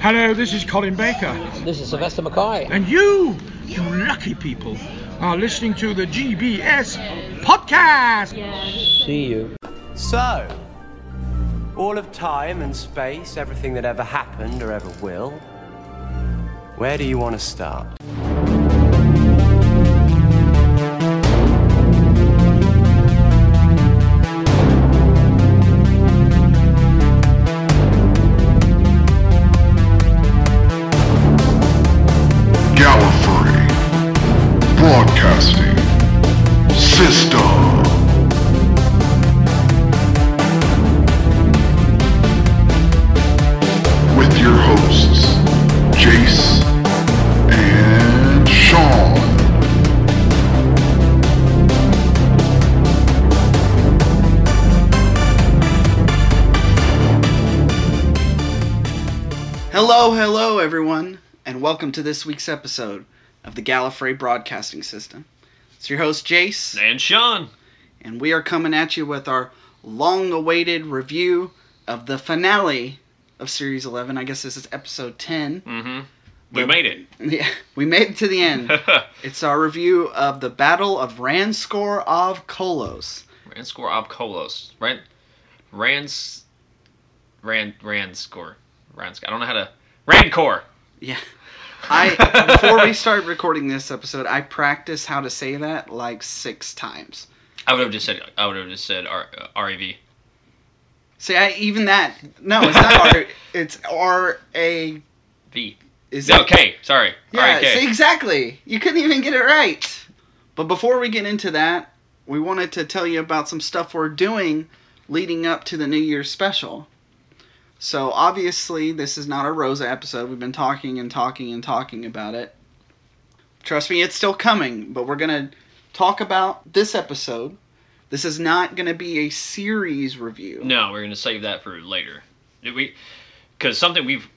Hello, this is Colin Baker. This is Sylvester McCoy. And you, you lucky people, are listening to the GBS podcast. See you. So, all of time and space, everything that ever happened or ever will, where do you want to start? Welcome to this week's episode of the Gallifrey Broadcasting System. It's your host, Jace, And Sean. and we are coming at you with our long awaited review of the finale of Series 11. I guess this is episode 10. Mm-hmm. We The- made it. Yeah, we made it to the end. it's our review of the Battle of Ranskoor of Kolos. Rand score ob Kolos. Rand Rand's Rand Rand score. Rand I don't know how to Rancor. Yeah. I before we start recording this episode, I practiced how to say that like six times. I would have just said I would have just said R, uh, REV. See, I even that no, it's not R. It's R A. V. Is No, it? K. Sorry. Yeah, see, exactly. You couldn't even get it right. But before we get into that, we wanted to tell you about some stuff we're doing leading up to the New Year's special. So obviously, this is not a Rosa episode. We've been talking and talking and talking about it. Trust me, it's still coming. But we're gonna talk about this episode. This is not gonna be a series review. No, we're gonna save that for later. Did we? Because something we've,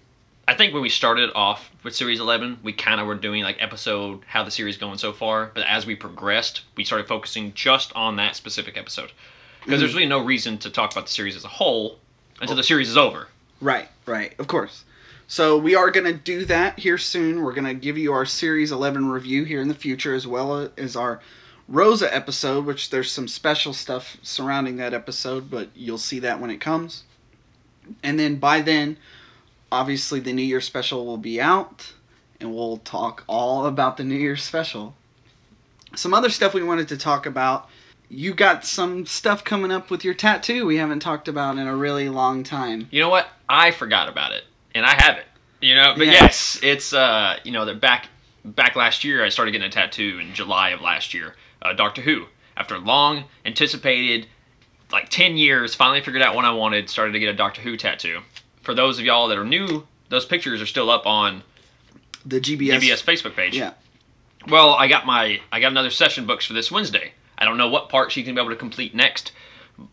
I think when we started off with series eleven, we kind of were doing like episode how the series going so far. But as we progressed, we started focusing just on that specific episode. Because there's mm. really no reason to talk about the series as a whole until the series is over. Right, right, of course. So we are going to do that here soon. We're going to give you our Series 11 review here in the future, as well as our Rosa episode, which there's some special stuff surrounding that episode, but you'll see that when it comes. And then by then, obviously, the New Year special will be out, and we'll talk all about the New Year special. Some other stuff we wanted to talk about. You got some stuff coming up with your tattoo we haven't talked about in a really long time. You know what? I forgot about it, and I have it. You know, but Yeah. yes, it's uh, you know, the back back last year. I started getting a tattoo in July of last year. Uh, Doctor Who. After long anticipated, like ten years, finally figured out what I wanted. Started to get a Doctor Who tattoo. For those of y'all that are new, those pictures are still up on The GBS. GBS Facebook page. Yeah. Well, I got my I got another session books for this Wednesday. I don't know what part she's gonna be able to complete next.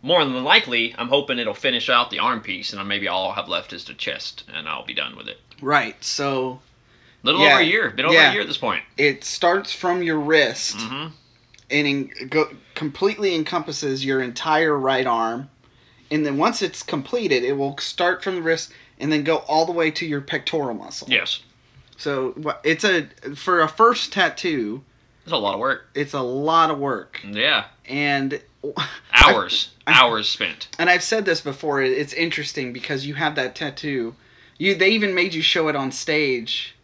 More than likely, I'm hoping it'll finish out the arm piece, and maybe all I'll have left is the chest, and I'll be done with it. Right. So Little Yeah. over a year, been over Yeah. a year at this point. it starts from your wrist hmm and en- go, completely encompasses your entire right arm. And then once it's completed, it will start from the wrist and then go all the way to your pectoral muscle. Yes, So it's a for a first tattoo, it's a lot of work. it's a lot of work. Yeah, And hours, I- hours spent. and I've said this before, it's interesting because you have that tattoo. You they even made you show it on stage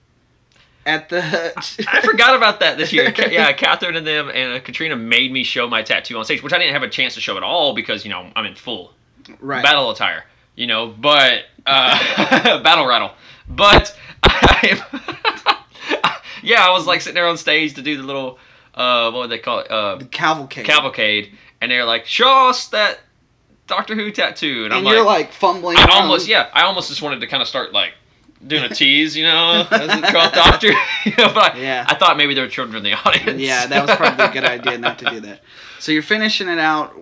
at the I forgot about that this year. Yeah, Catherine and them and uh, Katrina made me show my tattoo on stage, which I didn't have a chance to show at all because you know I'm in full right. battle attire, you know, but uh, battle rattle. But I, yeah, I was like sitting there on stage to do the little uh, what would they call it? Uh, the cavalcade. cavalcade, and they're like, "Show us that Doctor Who tattoo," and, and I'm you're like, like fumbling. I around. almost yeah, I almost just wanted to kind of start like doing a tease, you know, as a 12th Doctor, you know, but I, Yeah. I thought maybe there were children in the audience. Yeah, that was probably a good idea not to do that. So you're finishing it out.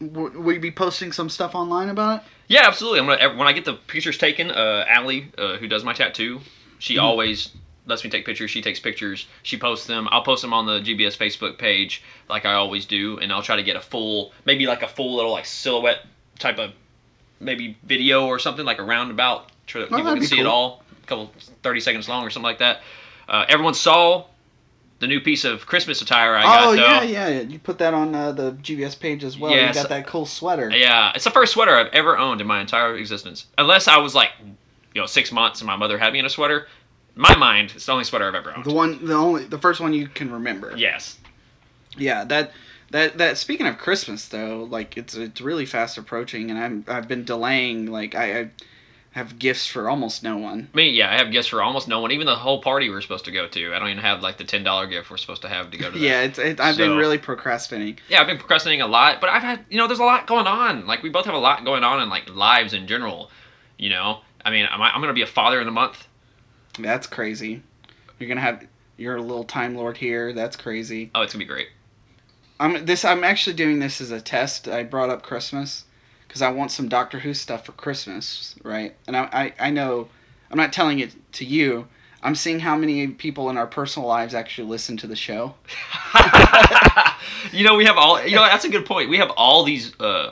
W- will you be posting some stuff online about it? Yeah, absolutely. I'm gonna when I get the pictures taken. Uh, Allie, uh, who does my tattoo, she Mm-hmm. always lets me take pictures. She takes pictures. She posts them. I'll post them on the GBS Facebook page, like I always do, and I'll try to get a full, maybe like a full little like silhouette type of maybe video or something like a roundabout, so that Oh, people can see it all. a couple thirty seconds long or something like that. Uh, everyone saw the new piece of Christmas attire I got. oh though. yeah, yeah. You put that on uh, the GBS page as well. Yes. You got that cool sweater. Yeah, it's the first sweater I've ever owned in my entire existence. Unless I was like, you know, six months and my mother had me in a sweater. My mind, it's the only sweater I've ever owned. The one, the only, the first one you can remember. Yes. Yeah, that that that. Speaking of Christmas, though, like it's it's really fast approaching, and I'm I've been delaying. Like I, I have gifts for almost no one. Me, yeah, I have gifts for almost no one. Even the whole party we are supposed to go to. I don't even have like the ten dollar gift we're supposed to have to go to. That. Yeah, it's it, I've been really procrastinating. yeah, I've been procrastinating a lot, but I've had, you know, there's a lot going on. Like we both have a lot going on in like lives in general. You know, I mean, I'm, I'm gonna be a father in a month. That's crazy. You're gonna have you're little time lord here. That's crazy. Oh, it's gonna be great. I'm this. I'm actually doing this as a test. I brought up Christmas because I want some Doctor Who stuff for Christmas, right? And I, I, I know I'm not telling it to you. I'm seeing how many people in our personal lives actually listen to the show. you know, we have all. You know, that's a good point. We have all these uh,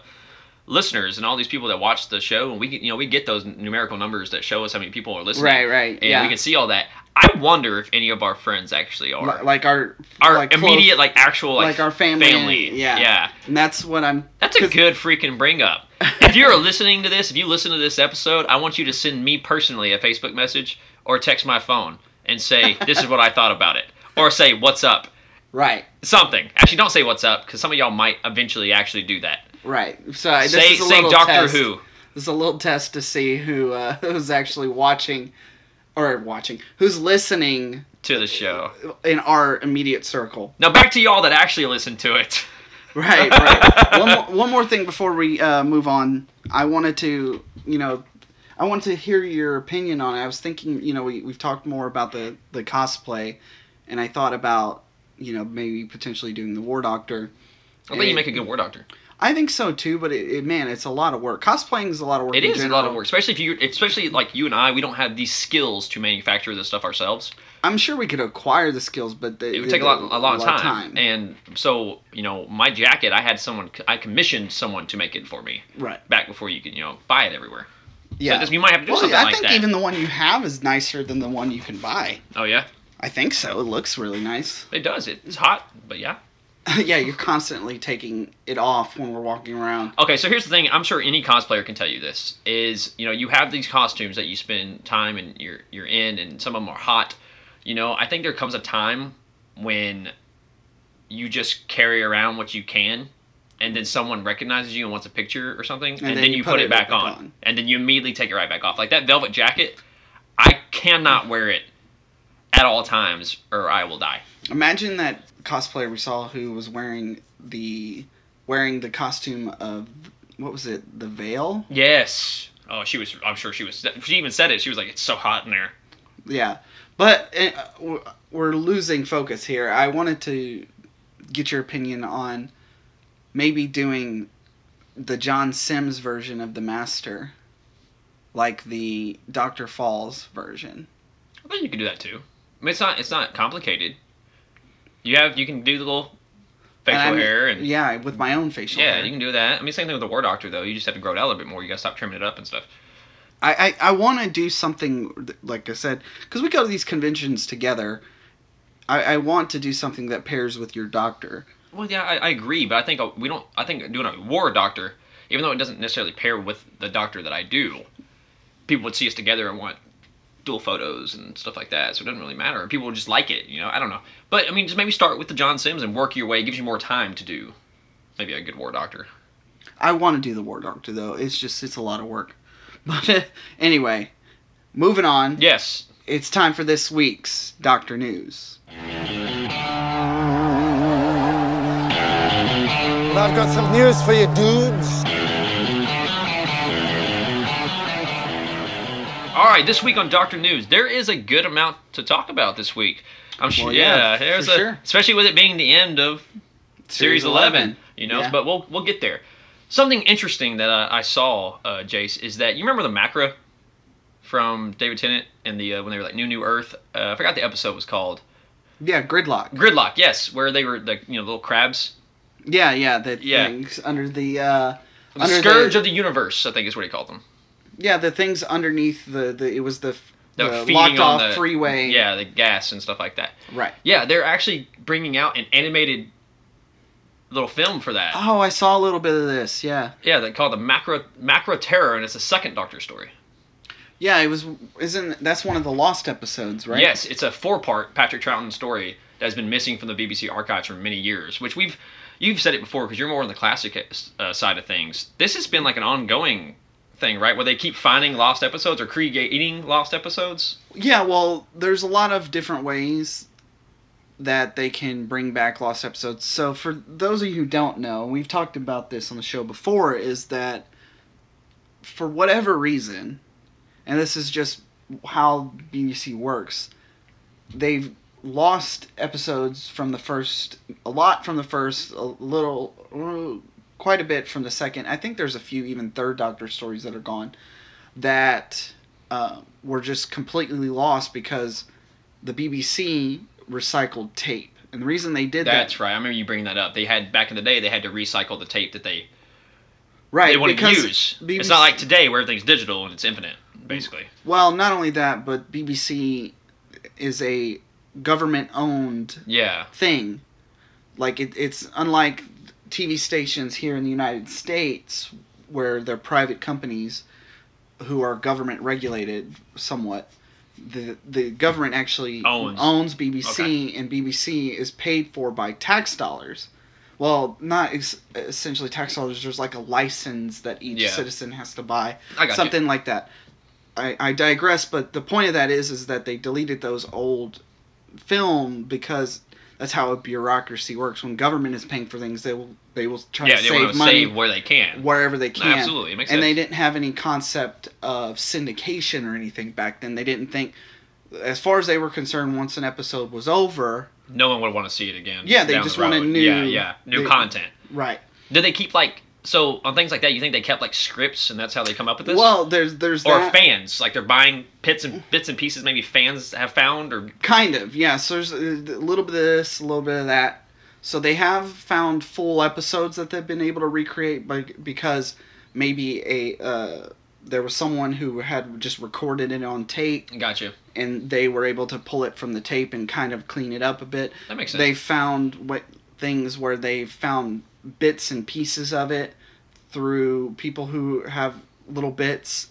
listeners and all these people that watch the show, and we get, you know we get those numerical numbers that show us how many people are listening. Right, right, And yeah. we can see all that. I wonder if any of our friends actually are. Li- Like our our like close- immediate, like actual, like, like our family, yeah. yeah. and that's what I'm. That's a good freaking bring up. if you're listening to this, if you listen to this episode, I want you to send me personally a Facebook message or text my phone and say this is what I thought about it, or say what's up, Right, something. Actually, don't say what's up because some of y'all might eventually actually do that. Right. So this say is a say little Doctor test. Who. This is a little test to see who uh, who's actually watching, or watching, who's listening to the show. in our immediate circle. Now back to y'all that actually listen to it. Right, right. one, more, one more thing before we uh, move on. I wanted to, you know, I wanted to hear your opinion on it. I was thinking, you know, we, we've talked more about the, the cosplay, and I thought about, you know, maybe potentially doing the War Doctor. I think you make a good War Doctor. I think so too, but it, it, man, it's a lot of work. Cosplaying is a lot of work. It is a lot of work, especially if you, especially like you and I, we don't have these skills to manufacture this stuff ourselves. I'm sure we could acquire the skills, but the, It would the- take a lot, a lot of of time. And so, you know, my jacket, I had someone, I commissioned someone to make it for me right. back before you could, you know, buy it everywhere. Yeah. this- you might have to do well, something I like think that. even the one you have is nicer than the one you can buy. Oh yeah, I think so. It looks really nice. it does. It's hot, but yeah. yeah, you're constantly taking it off when we're walking around. Okay, so here's the thing. I'm sure any cosplayer can tell you this: is you know you have these costumes that you spend time and you're you're in, and some of them are hot. You know, I think there comes a time when you just carry around what you can, and then someone recognizes you and wants a picture or something, and, then, you put, it back, on, and then you immediately take it right back off. Like that velvet jacket, I cannot wear it at all times, or I will die. Imagine that cosplayer we saw who was wearing the wearing the costume of what was it? The veil? Yes. Oh, she was. I'm sure she was. She even said it. She was like, "It's so hot in there." Yeah. But uh, we're- losing focus here. I wanted to get your opinion on maybe doing the John Sims version of the Master, like the Doctor Falls version. I think you could do that too. I mean, it's not it's not complicated. You have you can do the little facial And hair and yeah, with my own facial hair. Yeah, you can do that. I mean, same thing with the War Doctor though. You just have to grow it out a little bit more. You gotta stop trimming it up and stuff. I, I, I want to do something, like I said, because we go to these conventions together. I, I want to do something that pairs with your doctor. Well, yeah, I, I agree, but I think uh, we don't. I think doing a War Doctor, even though it doesn't necessarily pair with the Doctor that I do, people would see us together and want dual photos and stuff like that. So it doesn't really matter. People would just like it, you know. I don't know, but I mean, just maybe start with the John Sims and work your way. It gives you more time to do maybe a good War Doctor. I want to do the war doctor though. It's just it's a lot of work. But anyway, moving on. Yes, It's time for this week's Doctor News. Well, I've got some news for you, dudes. All right, this week on Doctor News, there is a good amount to talk about this week. I'm sure. Well, yeah, yeah, there's for a, sure. especially with it being the end of Series 11. You know, Yeah. but we'll we'll get there. Something interesting that I, I saw, uh, Jace, is that you remember the Macra from David Tennant and the uh, when they were like New New Earth. Uh, I forgot the episode was called. Yeah, gridlock. Gridlock, yes, where they were the you know little crabs. Yeah, yeah, the Yeah. things under the uh The scourge of the universe, I think is what he called them. Yeah the things underneath the, the it was the The the locked off the freeway. Yeah, the gas and stuff like that. Right. Yeah, they're actually bringing out an animated little film for that. Oh, I saw a little bit of this. Yeah. Yeah, they call the Macra Macra Terror, and it's a second Doctor story. Yeah, it was. Isn't that's one of the lost episodes, right? Yes, it's a four-part Patrick Troughton story that has been missing from the BBC archives for many years. Which we've you've said it before because you're more on the classic uh, side of things. This has been like an ongoing thing, right? Where they keep finding lost episodes or creating lost episodes. Yeah. Well, there's a lot of different ways that they can bring back lost episodes. So for those of you who don't know, we've talked about this on the show before. Is that for whatever reason, and this is just how BBC works, they've lost episodes from the first, a lot from the first, a little, uh, quite a bit from the second. I think there's a few even third Doctor stories that are gone that uh, were just completely lost because the BBC recycled tape. And the reason they did That's that, That's right. I remember you bringing that up. They had back in the day they had to recycle the tape that they right? they want to use. BBC It's not like today where everything's digital and it's infinite, basically. Well, not only that, but BBC is a government-owned Yeah. thing. Like it, it's unlike TV stations here in the United States, where they're private companies who are government regulated somewhat. The the government actually Owns. BBC, and BBC is paid for by tax dollars. Well, not ex- essentially tax dollars. There's like a license that each Yeah. citizen has to buy, got you. something like that. I, I digress, but the point of that is is that they deleted those old film because that's how a bureaucracy works. When government is paying for things, they will they will try Yeah, to they save to money save where they can. wherever they can. Absolutely, it makes and they didn't have any concept of syndication or anything back then. They didn't think, as far as they were concerned, once an episode was over, No one would want to see it again. Yeah, they just the wanted new- Yeah, yeah, new they- content. right? Did they keep like so on things like that? You think they kept like scripts and that's how they come up with this? Well, there's there's or that fans like they're buying bits and bits and pieces maybe fans have found or kind of yeah. So there's a little bit of this, a little bit of that. So they have found full episodes that they've been able to recreate, by because maybe a uh, there was someone who had just recorded it on tape gotcha. and they were able to pull it from the tape and kind of clean it up a bit. That makes sense. They found what things where they found bits and pieces of it through people who have little bits,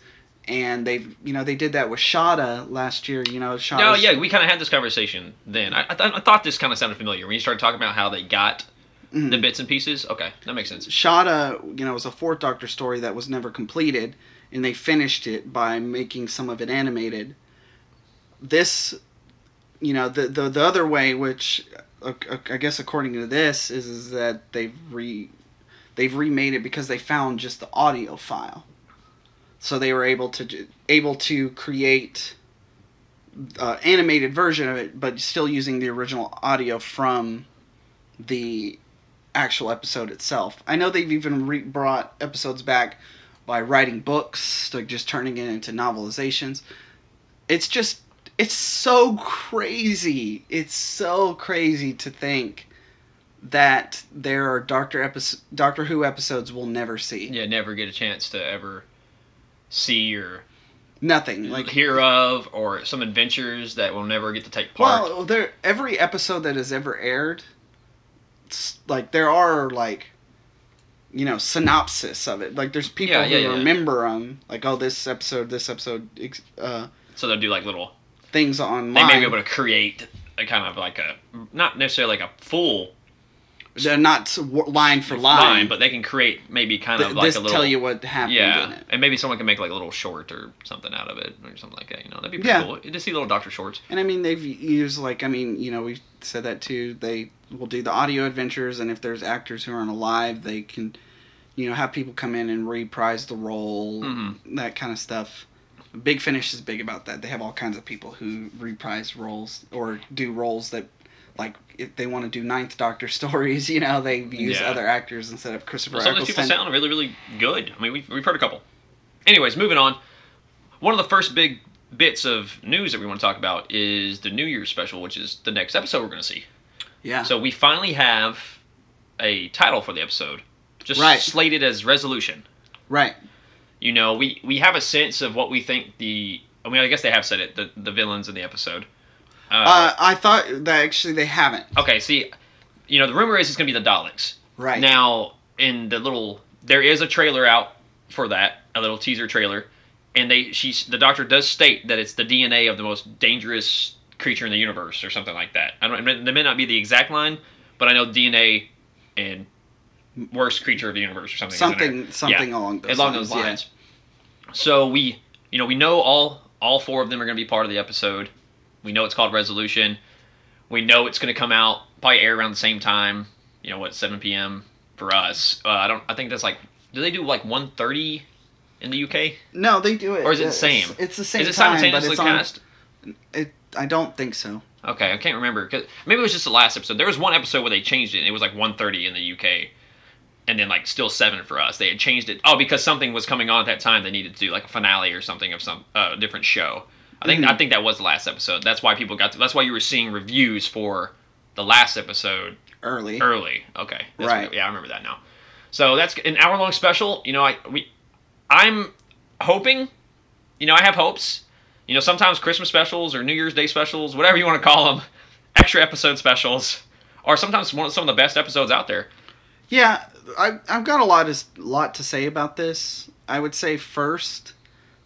and they've you know they did that with Shada last year. You know, Shada. No, yeah, we kind of had this conversation then. I, I, th- I thought this kind of sounded familiar when you started talking about how they got Mm-hmm. the bits and pieces. Okay, that makes sense. Shada, you know, was a fourth Doctor story that was never completed, and they finished it by making some of it animated. This, you know, the the, the other way, which I guess according to this, is is that they've re they've remade it because they found just the audio file, so they were able to able to create uh, animated version of it, but still using the original audio from the actual episode itself. I know they've even re- brought episodes back by writing books, like just turning it into novelizations. It's just, it's so crazy. It's so crazy to think that there are Doctor episodes, Doctor Who episodes we'll never see. Yeah, never get a chance to ever see or Nothing like hear of, or some adventures that we'll never get to take part. Well, there every episode that has ever aired, like there are like, you know, synopsis of it. Like there's people Yeah, yeah, who yeah. remember them. Like oh, this episode, this episode, uh, so they'll do like little. Things online. They may be able to create a kind of like a not necessarily like a full They're not line for line, line, but they can create maybe kind th- of like this a little. tell you what happened in yeah, it. and maybe someone can make like a little short or something out of it or something like that. You know, that'd be pretty Yeah. cool. To see little Doctor shorts. And I mean, they've used like I mean, you know, we said that too. They will do the audio adventures, and if there's actors who aren't alive, they can, you know, have people come in and reprise the role, Mhm. that kind of stuff. Big Finish is big about that. They have all kinds of people who reprise roles or do roles that, like, if they want to do Ninth Doctor stories, you know, they use Yeah. other actors instead of Christopher Well, some of those people sound really, really good. I mean, we've, we've heard a couple. Anyways, moving on. One of the first big bits of news that we want to talk about is the New Year's special, which is the next episode we're going to see. yeah. So we finally have a title for the episode, just Right. slated as Resolution. right. You know, we, we have a sense of what we think the I mean, I guess they have said it. The the villains in the episode. Uh, I thought that actually they haven't. Okay, see, you know, the rumor is it's gonna be the Daleks. Right. Now, in the little, there is a trailer out for that, a little teaser trailer, and they, she's, the doctor does state that it's the DNA of the most dangerous creature in the universe, or something like that. I don't, that may not be the exact line, but I know DNA and worst creature of the universe, or something. Something- something along those along lines, those yeah. So we, you know, we know all all four of them are going to be part of the episode. We know it's called Resolution. We know it's going to come out probably air around the same time. You know what, 7 p.m. for us. Uh, I don't. I think that's like. Do they do like 1:30 in the UK, No, they do it. or is it the same? It's, the same Is it time, but simultaneously on. cast? It, I don't think so. Okay, I can't remember. 'cause maybe it was just the last episode. There was one episode where they changed it. and It was like 1:30 in the UK, and then like still seven for us. They had changed it. Oh, because something was coming on at that time. They needed to do like a finale or something of some uh, different show. I think Mm-hmm. I think that was the last episode. That's why people got. To, that's why you were seeing reviews for the last episode Early. early. Okay, that's Right. what- yeah, I remember that now. So that's an hour long special. You know, I we, I'm hoping. You know, I have hopes. You know, sometimes Christmas specials or New Year's Day specials, whatever you want to call them, extra episode specials, are sometimes one of some of the best episodes out there. Yeah, I, I've got a lot of lot to say about this. I would say first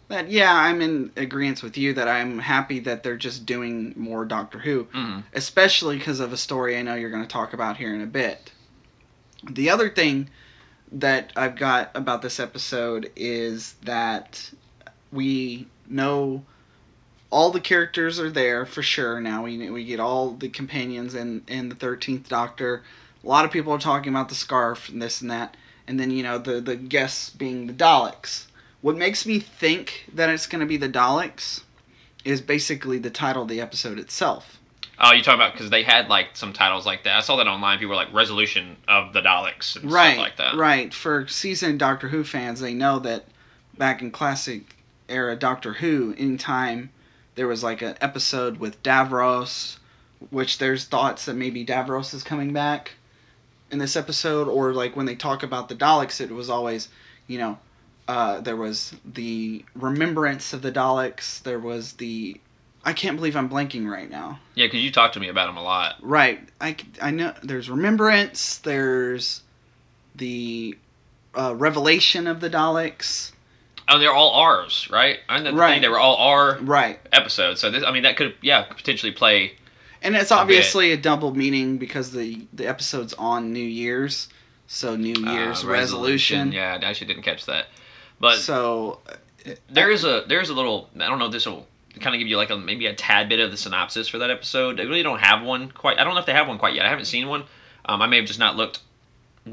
that yeah, I'm in agreement with you that I'm happy that they're just doing more Doctor Who, Mhm. especially because of a story I know you're going to talk about here in a bit. The other thing that I've got about this episode is that we know all the characters are there for sure now. We we get all the companions and in the 13th Doctor. A lot of people are talking about the scarf and this and that, and then you know the the guests being the Daleks. What makes me think that it's going to be the Daleks is basically the title of the episode itself. Oh, you talking about because they had like some titles like that. I saw that online. People were like "Resolution of the Daleks" and right, stuff like that. Right. For seasoned Doctor Who fans, they know that back in classic era Doctor Who, anytime there was like an episode with Davros, which there's thoughts that maybe Davros is coming back in this episode, or like when they talk about the Daleks, it was always, you know, uh, there was the remembrance of the Daleks. There was the, I can't believe I'm blanking right now. Yeah, because you talked to me about them a lot. Right. I, I know there's remembrance, there's the uh, revelation of the Daleks. Oh, they're all R's, right? Aren't the Right. thing? They were all R Right. episodes. So this, I mean, that could yeah potentially play. And it's obviously a double meaning because the the episode's on New Year's. So New uh, Year's resolution. Yeah, I actually didn't catch that. But So there is a there's a little I don't know if this will kind of give you like a maybe a tad bit of the synopsis for that episode. They really don't have one quite. I don't know if they have one quite yet. I haven't seen one. Um, I may have just not looked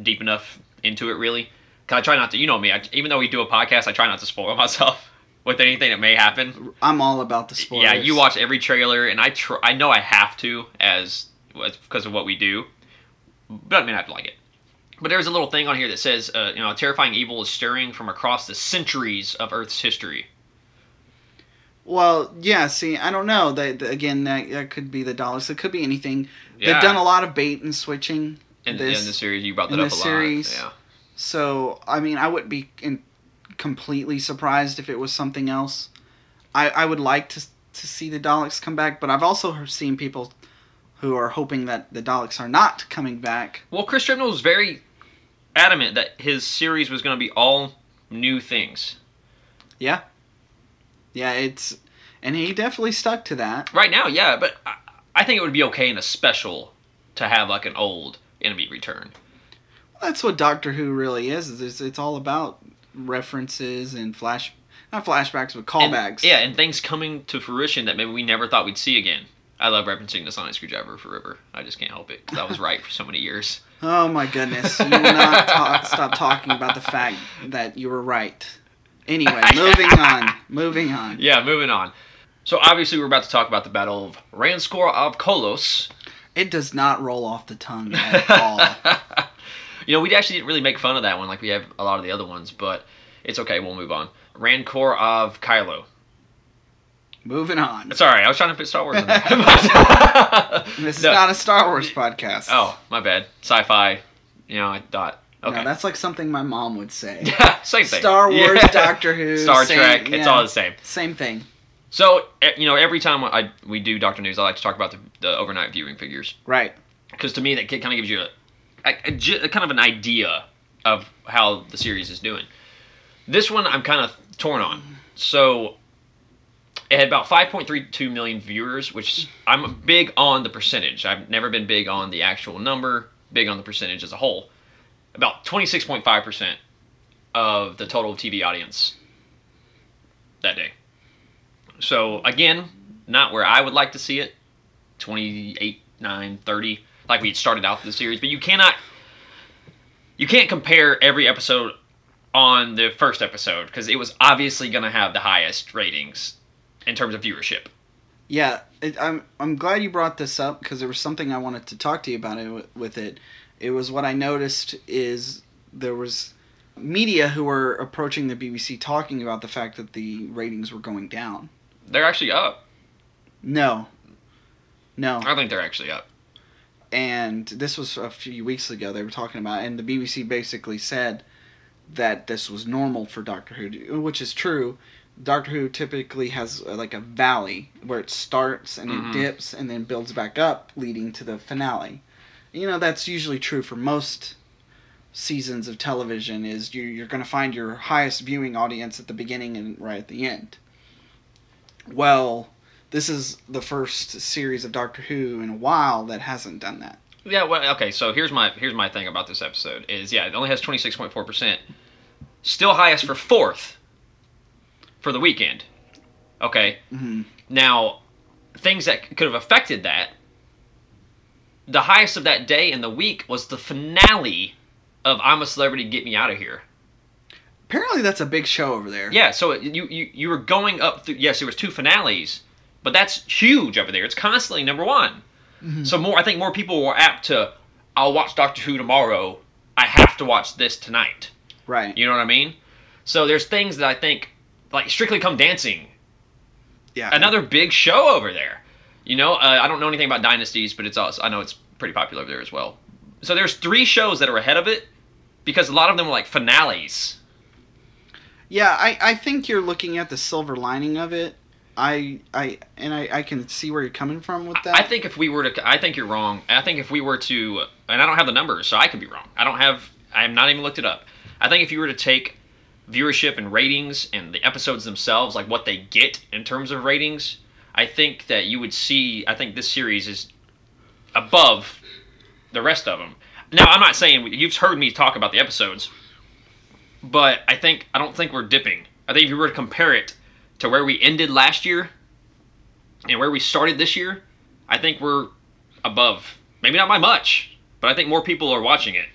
deep enough into it really. Cause I try not to. You know me. I, even though we do a podcast, I try not to spoil myself with anything that may happen. I'm all about the spoilers. Yeah, you watch every trailer, and I tr- I know I have to as because of what we do, but I may not like it. But there's a little thing on here that says, uh, you know, a terrifying evil is stirring from across the centuries of Earth's history. Well, yeah. See, I don't know. That again, that, that could be the dollars. It could be anything. Yeah. They've done a lot of bait and switching. in, this. in the series. You brought that in up the a lot. series. Yeah. So, I mean, I wouldn't be in, completely surprised if it was something else. I, I would like to to see the Daleks come back, but I've also seen people who are hoping that the Daleks are not coming back. Well, Chris Chibnall was very adamant that his series was going to be all new things. Yeah. Yeah, it's and he definitely stuck to that. Right now, yeah, but I, I think it would be okay in a special to have like an old enemy return. That's what Doctor Who really is. is it's, it's all about references and flash not flashbacks but And- callbacks. yeah, and things coming to fruition that maybe we never thought we'd see again. I love referencing the sonic screwdriver forever. I just can't help it because I was right for so many years. Oh my goodness. You will not ta- stop talking about the fact that you were right. Anyway, moving on. Moving on. Yeah, moving on. So obviously we're about to talk about the Battle of Ranskoor of Kolos. It does not roll off the tongue at all. You know, we actually didn't really make fun of that one like we have a lot of the other ones, but it's okay. We'll move on. Rancor of Kylo. moving on. Sorry, I was trying to put Star Wars in there. This is No. not a Star Wars podcast. Oh, my bad. Sci-fi. You know, I thought. Okay. No, that's like something my mom would say. same thing. Star Wars, Yeah. Doctor Who, Star same- Trek. It's all the same. Same thing. So you know, every time I we do Doctor News, I like to talk about the, the overnight viewing figures Right. because to me that kind of gives you a, a, a kind of an idea of how the series is doing. This one I'm kind of torn on. So it had about 5.32 million viewers, which I'm big on the percentage. I've never been big on the actual number, big on the percentage as a whole. About 26.5% of the total TV audience that day. So again, not where I would like to see it. 28, 9, 30, like we started out the series, but you cannot you can't compare every episode on the first episode because it was obviously going to have the highest ratings in terms of viewership. Yeah, it, I'm I'm glad you brought this up because there was something I wanted to talk to you about it with, with it. It was what I noticed is there was media who were approaching the BBC talking about the fact that the ratings were going down. They're actually up. No. No. I think they're actually up. And this was a few weeks ago they were talking about and the BBC basically said that this was normal for Doctor Who which is true. Doctor Who typically has uh, like a valley where it starts and Mhm. it dips and then builds back up leading to the finale. You know that's usually true for most seasons of television is you, you're going to find your highest viewing audience at the beginning and right at the end. Well this is the first series of Doctor Who in a while that hasn't done that Yeah, well, okay. So here's my here's my thing about this episode is yeah, it only has 26.4 percent, still highest for fourth for the weekend. Okay, Mhm. now things that could have affected that. The highest of that day in the week was the finale of I'm a Celebrity, Get Me Out of Here. Apparently, that's a big show over there. Yeah, so you you you were going up through. Yes, there was two finales, but that's huge over there. It's constantly number one. So more, I think more people were apt to. I'll watch Doctor Who tomorrow. I have to watch this tonight. Right. You know what I mean? So there's things that I think, like Strictly Come Dancing, yeah. another big show over there. You know, uh, I don't know anything about Dynasties, but it's also I know it's pretty popular over there as well. So there's three shows that are ahead of it because a lot of them were like finales. Yeah, I, I think you're looking at the silver lining of it. I I and I, I can see where you're coming from with that. I think if we were to, I think you're wrong. I think if we were to, and I don't have the numbers, so I could be wrong. I don't have, I have not even looked it up. I think if you were to take viewership and ratings and the episodes themselves, like what they get in terms of ratings, I think that you would see. I think this series is above the rest of them. Now, I'm not saying you've heard me talk about the episodes, but I think I don't think we're dipping. I think if you were to compare it to where we ended last year and where we started this year, I think we're above. Maybe not by much, but I think more people are watching it.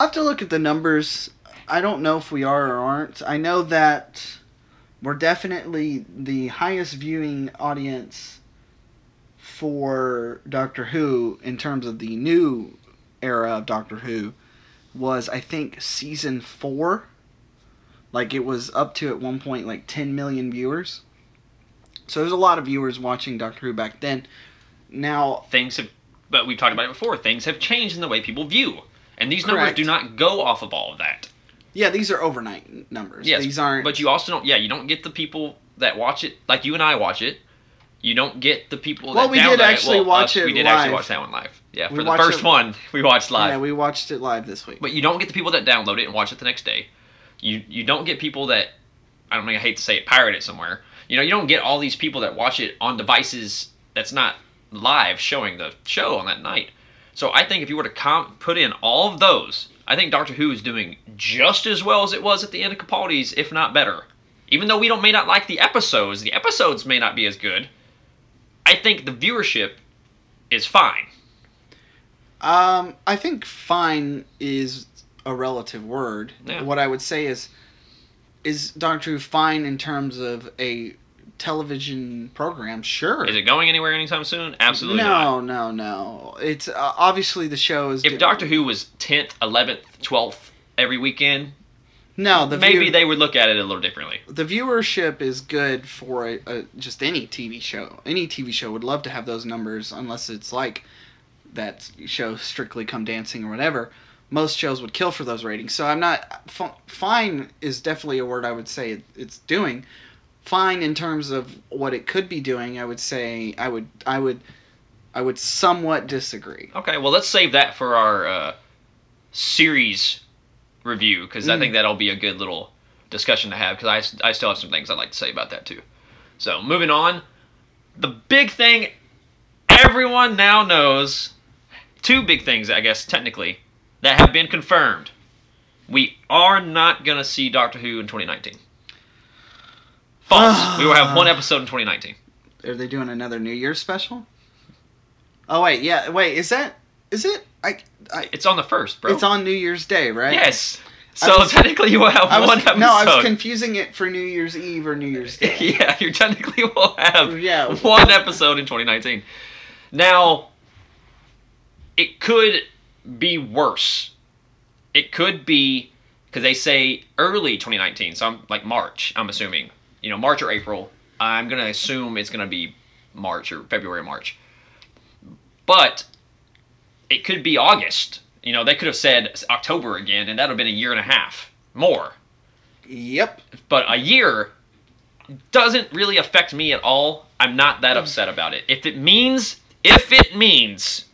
I have to look at the numbers. I don't know if we are or aren't. I know that we're definitely the highest viewing audience for Doctor Who in terms of the new era of Doctor Who was I think season 4. Like it was up to at one point like 10 million viewers. So there's a lot of viewers watching Doctor Who back then. Now, Things have, but we've talked about it before. Things have changed in the way people view, and these numbers do not go off of all of that. yeah, these are overnight numbers. Yes, these aren't But you also don't. Yeah, you don't get the people that watch it like you and I watch it. You don't get the people. Well, that we did actually Well, watch us, it We did actually watch that one live. Yeah, We for the first it- one, we watched live. Yeah, we watched it live this week. But you don't get the people that download it and watch it the next day. You you don't get people that I don't know. I hate to say it, pirate it somewhere. You know, you don't get all these people that watch it on devices that's not live showing the show on that night. So I think if you were to put in all of those, I think Doctor Who is doing just as well as it was at the end of Capaldi's, if not better. Even though we don't may not like the episodes, the episodes may not be as good. I think the viewership is fine. Um, I think fine is a relative word. Yeah. What I would say is, is Doctor Who fine in terms of a television program? Sure. Is it going anywhere anytime soon? Absolutely not. no, no, no. It's uh, obviously the show is. if Doctor Who was tenth, eleventh, twelfth every weekend, no, the maybe view- they would look at it a little differently. the viewership is good for a, a, just any TV show. Any TV show would love to have those numbers, unless it's like that show Strictly Come Dancing or whatever. Most shows would kill for those ratings. So I'm not. F- fine is definitely a word I would say it, it's doing. fine in terms of what it could be doing. I would say I would I would I would somewhat disagree. Okay, well, let's save that for our uh, series review because I Mm. think that'll be a good little discussion to have because I, I still have some things I'd like to say about that too. So, moving on, the big thing everyone now knows two big things, I guess, technically, that have been confirmed. We are not going to see Doctor Who in 2019. False. we will have one episode in 2019. Are they doing another New Year's special? Oh wait, yeah, wait, is that is it? I, I It's on the first, bro. it's on New Year's Day, right? Yes. I So was- technically, you will have I was, one episode. no, I was confusing it for New Year's Eve or New Year's Day. yeah, you technically will have Yeah. one episode in 2019. Now, it could be worse. It could be because they say early 2019, so I'm like March. I'm assuming, you know, March or April. I'm gonna assume it's gonna be March or February, March. But it could be August. You know, they could have said October again, and that would have been a year and a half more Yep. but a year doesn't really affect me at all. I'm not that mm. upset about it. If it means if it means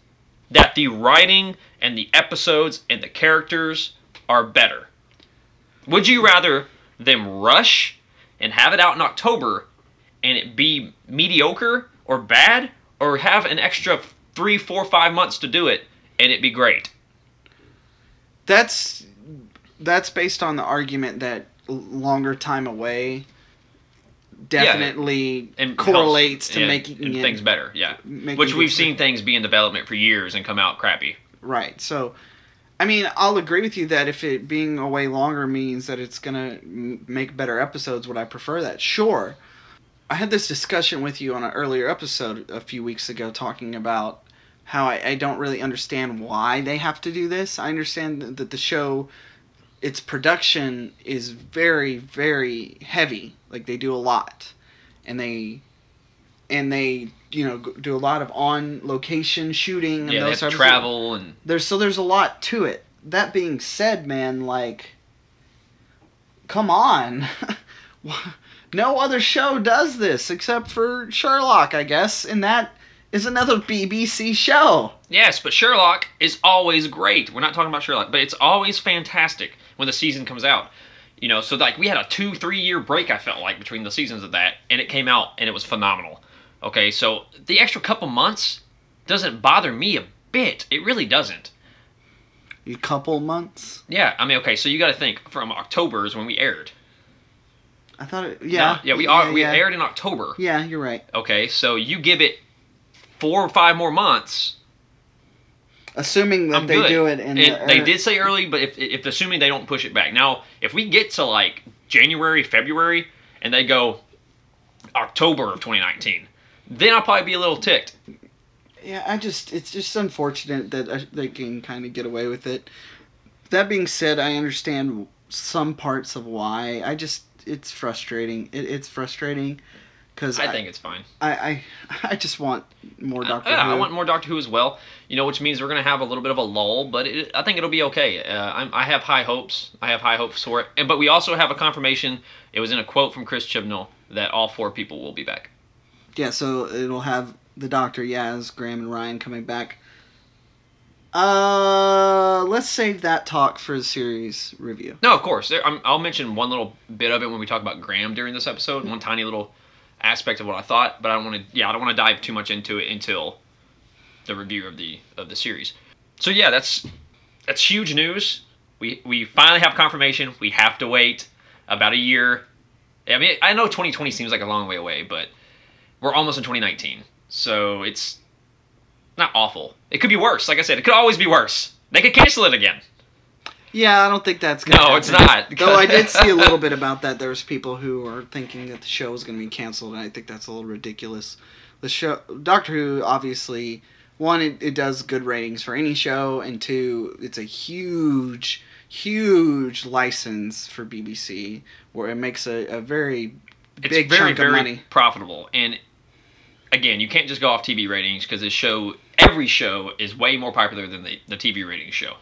that the writing and the episodes and the characters are better. Would you rather them rush and have it out in October and it be mediocre or bad or have an extra three, four, five months to do it and it be great? That's that's based on the argument that longer time away definitely and correlates helps- to yeah, making things better. Yeah, which we've seen things be in development for years and come out crappy. Right. So, I mean, I'll agree with you that if it being away longer means that it's gonna m- make better episodes, would I prefer that? Sure. I had this discussion with you on an earlier episode a few weeks ago, talking about how I, I don't really understand why they have to do this. I understand that the show, its production is very, very heavy. Like they do a lot, and they, and they, you know, do a lot of on location shooting. And Yeah, they have those of things travel and there's so there's a lot to it. That being said, man, like, come on, no other show does this except for Sherlock, I guess, and that is another BBC show. yes, but Sherlock is always great. We're not talking about Sherlock, but it's always fantastic when the season comes out. You know, so like we had a two, three year break. I felt like between the seasons of that, and it came out and it was phenomenal. Okay, so the extra couple months doesn't bother me a bit. It really doesn't. A couple months. Yeah, I mean, okay, so you got to think from October is when we aired. I thought it. Yeah. No, yeah, we are. yeah, we yeah. aired in October. Yeah, you're right. Okay, so you give it four or five more months. Assuming that I'm they good. do it in And the, they did say early, but if if assuming they don't push it back. Now, if we get to like January, February, and they go October of 2019, then I'll probably be a little ticked. Yeah, I just it's just unfortunate that uh, they can kind of get away with it. That being said, I understand some parts of why. I just it's frustrating. It, it's frustrating because I think it's fine. I, I I just want more Doctor yeah, Who. I want more Doctor Who as well. You know, which means we're gonna have a little bit of a lull, but it, I think it'll be okay. Uh, I'm, I have high hopes. I have high hopes for it. And but we also have a confirmation. It was in a quote from Chris Chibnall that all four people will be back. Yeah, so it'll have the Doctor, Yaz, Graham, and Ryan coming back. Uh, let's save that talk for the series review. No, of course. There, I'm, I'll mention one little bit of it when we talk about Graham during this episode. One tiny little aspect of what I thought, but I don't want to. Yeah, I don't want to dive too much into it until the review of the of the series. So yeah, that's that's huge news. We we finally have confirmation. We have to wait about a year. I mean, I know 2020 seems like a long way away, but we're almost in 2019, so it's not awful. It could be worse. Like I said, it could always be worse. They could cancel it again. Yeah, I don't think that's gonna No, it's not. Though I did see a little bit about that. There's people who are thinking that the show is going to be canceled, and I think that's a little ridiculous. The show, Doctor Who, obviously, one, it, it does good ratings for any show, and two, it's a huge, huge license for BBC, where it makes a, a very it's big very chunk very of money. profitable and again you can't just go off tv ratings because this show every show is way more popular than the, the tv ratings show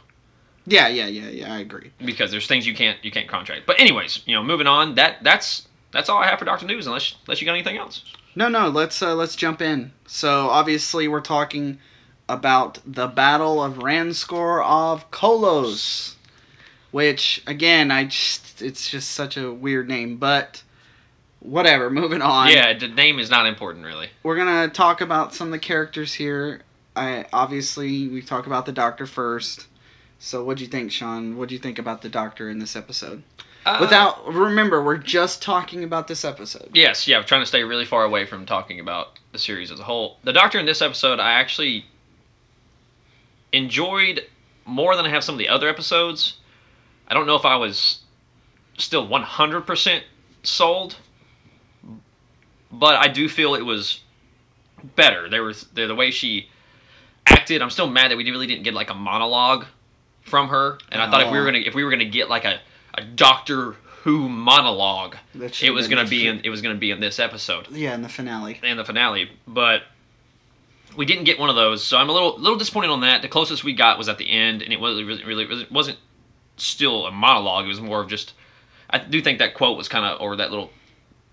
Yeah, yeah, yeah, yeah. I agree. because there's things you can't you can't contract but anyways you know moving on that that's that's all I have for Doctor News. Unless unless you got anything else. No, no. Let's uh, let's jump in. So obviously we're talking about the Battle of Ranskoor of Kolos, which again I just it's just such a weird name, but whatever. Moving on. yeah, the name is not important really. We're gonna talk about some of the characters here. I obviously we talk about the Doctor first. So what'd you think, Sean? What'd you think about the Doctor in this episode? Uh, Without remember, we're just talking about this episode. Yes, yeah, I'm trying to stay really far away from talking about the series as a whole. The Doctor in this episode, I actually enjoyed more than I have some of the other episodes. I don't know if I was still 100% sold, but I do feel it was better. There was the, the way she acted. I'm still mad that we really didn't get like a monologue from her, and I thought if we were gonna if we were gonna get like a, a Doctor Who monologue, it was gonna be in it was gonna be in this episode Yeah, in the finale. and the finale, but we didn't get one of those. So I'm a little little disappointed on that. The closest we got was at the end, and it wasn't really, really it wasn't still a monologue. It was more of just. I do think that quote was kind of or that little,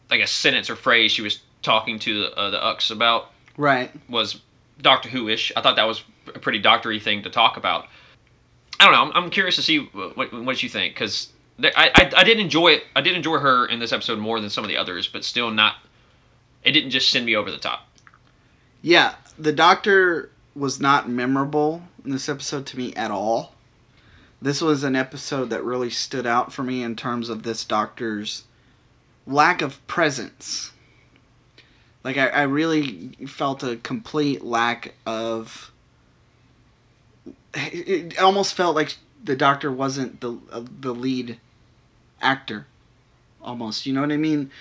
like a sentence or phrase she was talking to the, uh, the Ux about Right. was Doctor Who ish. I thought that was a pretty doctory thing to talk about. I don't know. I'm, I'm curious to see what what you think because I, I I did enjoy it. I did enjoy her in this episode more than some of the others, but still not. It didn't just send me over the top. Yeah, the Doctor was not memorable in this episode to me at all. This was an episode that really stood out for me in terms of this Doctor's lack of presence. Like, I, I really felt a complete lack of. It almost felt like the Doctor wasn't the uh, the lead actor. Almost, you know what I mean?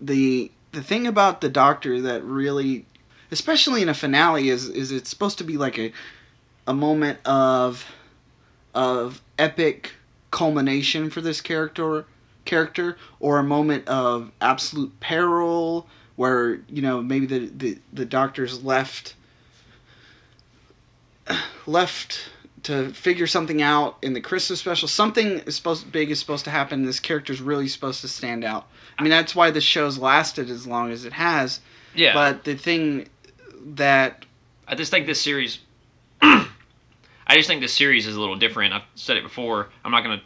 The the thing about the Doctor that really especially in a finale is is it's supposed to be like a a moment of of epic culmination for this character character or a moment of absolute peril where you know maybe the the, the doctor's left left to figure something out in the Christmas special. Something is supposed big is supposed to happen. This character's really supposed to stand out. I mean, that's why the show's lasted as long as it has. Yeah, But the thing that I just think this series. I just think this series is a little different. I've said it before. I'm not gonna.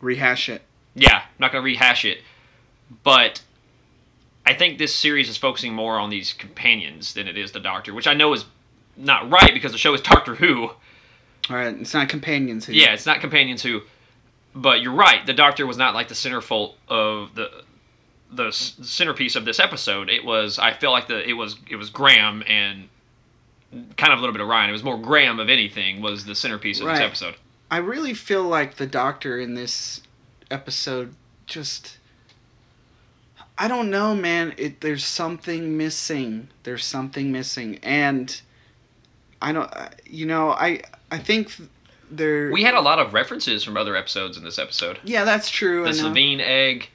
rehash it. Yeah, I'm not gonna rehash it, but I think this series is focusing more on these companions than it is the Doctor, which I know is not right because the show is Doctor Who. All right, it's not companions. Who, Yeah, it's not companions who. But you're right. The Doctor was not like the centerfold of the the centerpiece of this episode. It was. I feel like the it was it was Graham and kind of a little bit of Ryan. It was more Graham of anything was the centerpiece of Right. this episode. I really feel like the Doctor in this episode just. I don't know, man. It there's something missing. There's something missing, and I don't. You know, I I think there. We had a lot of references from other episodes in this episode. Yeah, that's true. The. Savine egg,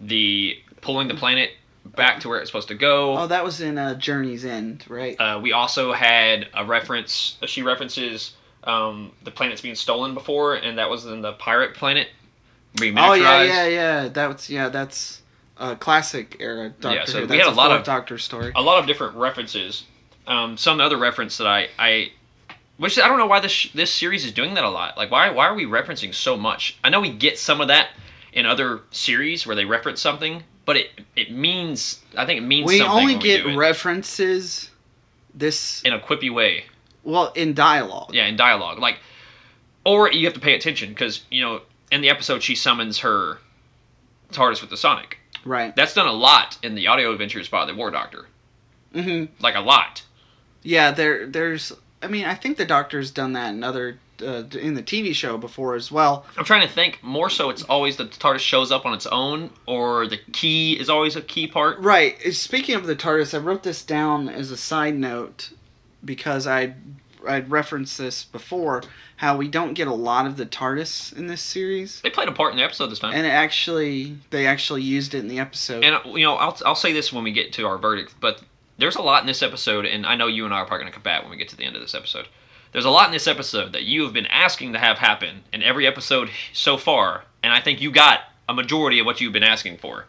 the pulling the planet back to where it's supposed to go. Oh, that was in uh, Journey's End, right? Uh, we also had a reference. She references um, the planet's being stolen before, and that was in the pirate planet. Oh yeah, yeah, yeah. That's yeah, that's a classic era Doctor Yeah, so Who. we had a lot of- Doctor story. A lot of different references. Um, some other reference that I, I, which I don't know why this sh- this series is doing that a lot. Like, why why are we referencing so much? I know we get some of that in other series where they reference something, but it it means I think it means We only get we references this in a quippy way. well in dialogue. Yeah, in dialogue. Like, or you have to pay attention because you know in the episode she summons her TARDIS with the Sonic. Right. That's done a lot in the audio adventures by the War Doctor. Mm-hmm. Like a lot. Yeah, there there's I mean, I think the Doctor's done that in other uh, in the TV show before as well. I'm trying to think. More so, it's always the TARDIS shows up on its own, or the key is always a key part. Right. Speaking of the TARDIS, I wrote this down as a side note because I I'd referenced this before how we don't get a lot of the TARDIS in this series, They played a part in the episode this time. and it actually they actually used it in the episode. And you know, I'll I'll say this when we get to our verdict, but there's a lot in this episode, and I know you and I are probably going to combat when we get to the end of this episode. There's a lot in this episode that you have been asking to have happen in every episode so far, and I think you got a majority of what you've been asking for.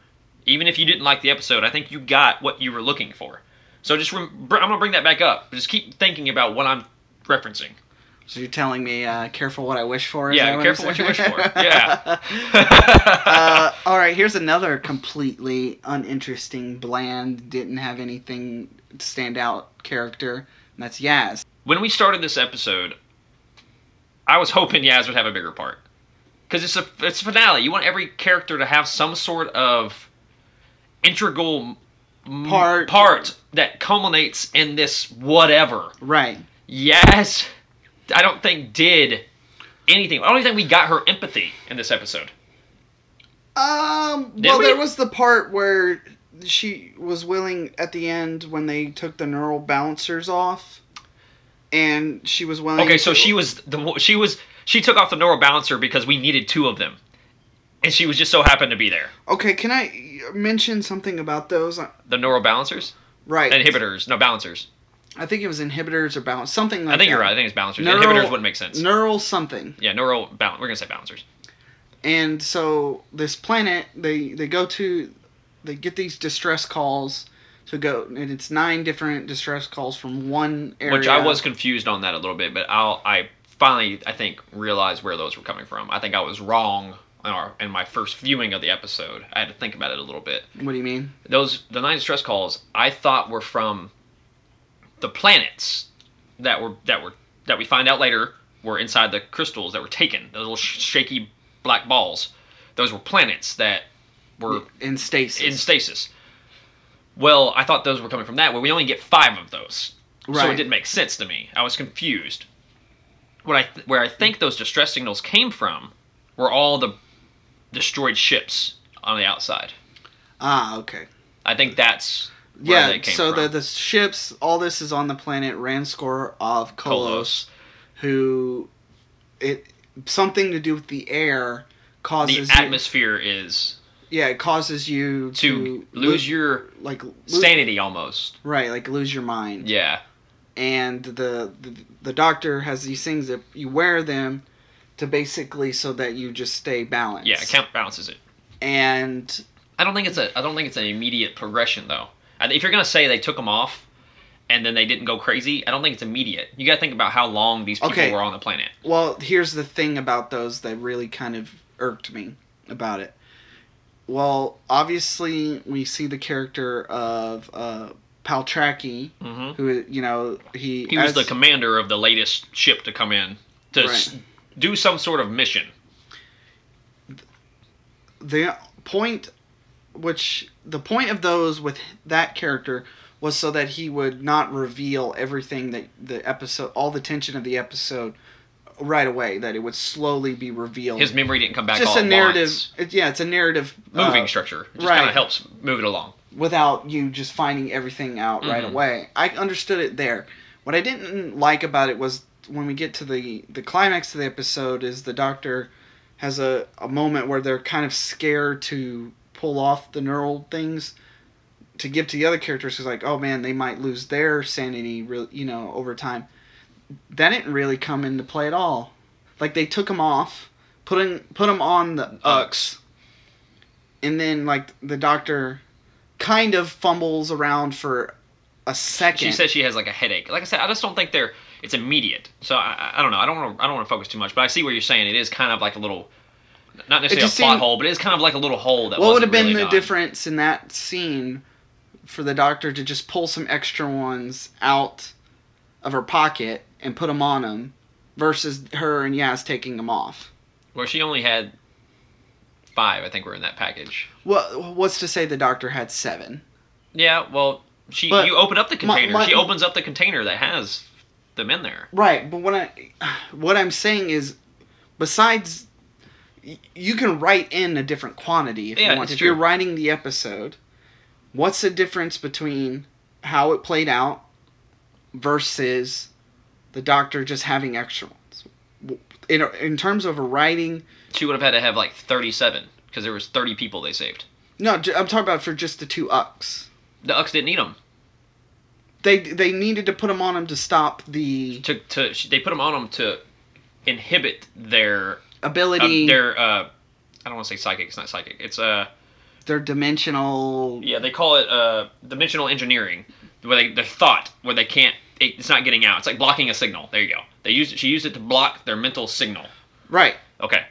Even if you didn't like the episode, I think you got what you were looking for. So just rem- I'm gonna bring that back up. Just keep thinking about what I'm referencing. So you're telling me, uh, careful what I wish for? Yeah, that careful what you wish for. Yeah. uh, all right, here's another completely uninteresting, bland, didn't have anything to stand out character, and that's Yaz. when we started this episode, I was hoping Yaz would have a bigger part because it's a it's a finale. You want every character to have some sort of integral m- Part. part that culminates in this whatever. Right. Yaz, I don't think did anything. I don't even think we got her empathy in this episode. Um. Did well, we? there was the part where she was willing at the end when they took the neural balancers off, and she was willing. Okay, so to- she was the she was she took off the neural balancer because we needed two of them, and she was just so happened to be there. Okay, can I mention something about those? The neural balancers, Right. inhibitors, no balancers. I think it was inhibitors or balance something like that. I think that. you're right. I think it's balancers. Neural- Inhibitors wouldn't make sense. Neural something. yeah, neural balance. We're gonna say balancers. And so this planet, they they go to, they get these distress calls to go, and it's nine different distress calls from one area. Which I was confused on that a little bit, but I'll I finally I think realized where those were coming from. I think I was wrong in our in my first viewing of the episode. I had to think about it a little bit. What do you mean? Those the nine distress calls I thought were from the planets that were that were that we find out later were inside the crystals that were taken. Those little sh- shaky black balls. Those were planets that were In stasis. in stasis. Well, I thought those were coming from that. Well, we only get five of those, so it didn't make sense to me. I was confused. What I th- where I think those distress signals came from were all the destroyed ships on the outside. ah, okay. I think that's Yeah. So from. the the ships, all this is on the planet Ranskoor of Kolos, Kolos. who it something to do with the air The causes you- atmosphere is yeah, it causes you to, to, lose your like lo- sanity almost. Right, like lose your mind. Yeah. and the, the the doctor has these things that you wear them to basically so that you just stay balanced. Yeah, it balances it. And I don't think it's a. I don't think it's an immediate progression though. If you're gonna say they took them off, and then they didn't go crazy, I don't think it's immediate. You gotta think about how long these people Okay. were on the planet. well, here's the thing about those that really kind of irked me about it. Well, obviously we see the character of uh, Paltraki, hmm who you know he He was as- the commander of the latest ship to come in to s- do some sort of mission. the point which the point of those with that character was so that he would not reveal everything that the episode all the tension of the episode right away that it would slowly be revealed His memory didn't come back. just all a at narrative it- yeah it's a narrative moving uh, structure. It just right. kind of helps move it along. without you just finding everything out right Mhm. away. I understood it there. What I didn't like about it was when we get to the the climax of the episode is the doctor has a, a moment where they're kind of scared to pull off the neural things to give to the other characters who's like, oh man, they might lose their sanity, you know, over time. That didn't really come into play at all. Like they took them off, putting put them on the Ux, and then like the doctor kind of fumbles around for a second. She says she has like a headache. Like I said, I just don't think they're. It's immediate. So I, I- I don't know. I don't want to. I don't want to focus too much. But I see where you're saying. It is kind of like a little, not necessarily a plot seemed- hole, but it is kind of like a little hole that. what would have been really the done. difference in that scene for the doctor to just pull some extra ones out of her pocket and put them on him versus her and Yaz taking them off? Well, she only had five, I think, were in that package. Well, what's to say the doctor had seven? Yeah, well, she But you open up the container. my- she opens up the container that has them in there. Right, but what I what I'm saying is, besides, you can write in a different quantity if Yeah, you want. If true. you're writing the episode, what's the difference between how it played out versus the doctor just having extra ones? In in terms of writing, She would have had to have like thirty-seven because there was thirty people they saved. no, I'm talking about for just the two Ux. The Ux didn't need them. They they needed to put them on them to stop the To to they put them on them to inhibit their ability, their uh, I don't want to say psychic. It's not psychic. It's uh their dimensional. Yeah, they call it uh, dimensional engineering, where they the thought where they can't. It, it's not getting out. It's like blocking a signal. There you go. They used it, she used it to block their mental signal. Right. Okay.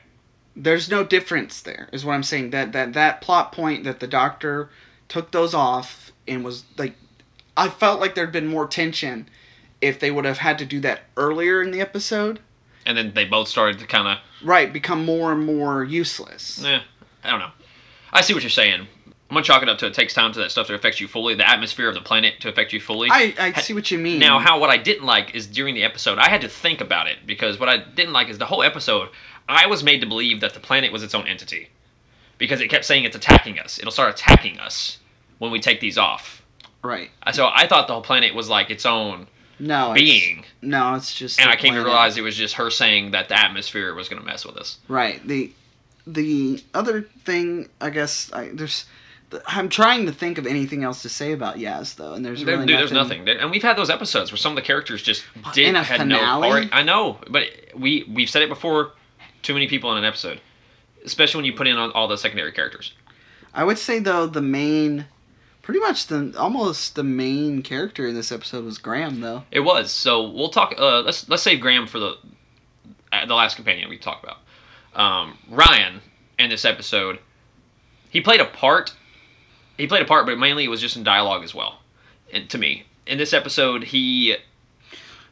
There's no difference there, is what I'm saying. That that that plot point that the doctor took those off and was like, I felt like there'd been more tension if they would have had to do that earlier in the episode. And then they both started to kind of. Right, become more and more useless. Yeah, I don't know. I see what you're saying. I'm gonna chalk it up to it takes time to that stuff to affect you fully, the atmosphere of the planet to affect you fully. I, I see what you mean. Now, how what I didn't like is during the episode, I had to think about it because what I didn't like is the whole episode. I was made to believe that the planet was its own entity because it kept saying it's attacking us. It'll start attacking us when we take these off. Right. So I thought the whole planet was like its own No. it's- being, No, it's just. and I came to planet. realize it was just her saying that the atmosphere was going to mess with us. Right. The the other thing, I guess, I, there's. I'm trying to think of anything else to say about Yaz though, and there's There- really dude, there's nothing. And we've had those episodes where some of the characters just did a had finale? no. Or, I know, but we we've said it before. Too many people in an episode, especially when you put in on all the secondary characters. I would say though the main, pretty much the almost the main character in this episode was Graham though. It was. So we'll talk. Uh, let's let's save Graham for the uh, the last companion we talk about. Um, Ryan in this episode, he played a part. He played a part, but mainly it was just in dialogue as well. And to me, in this episode, he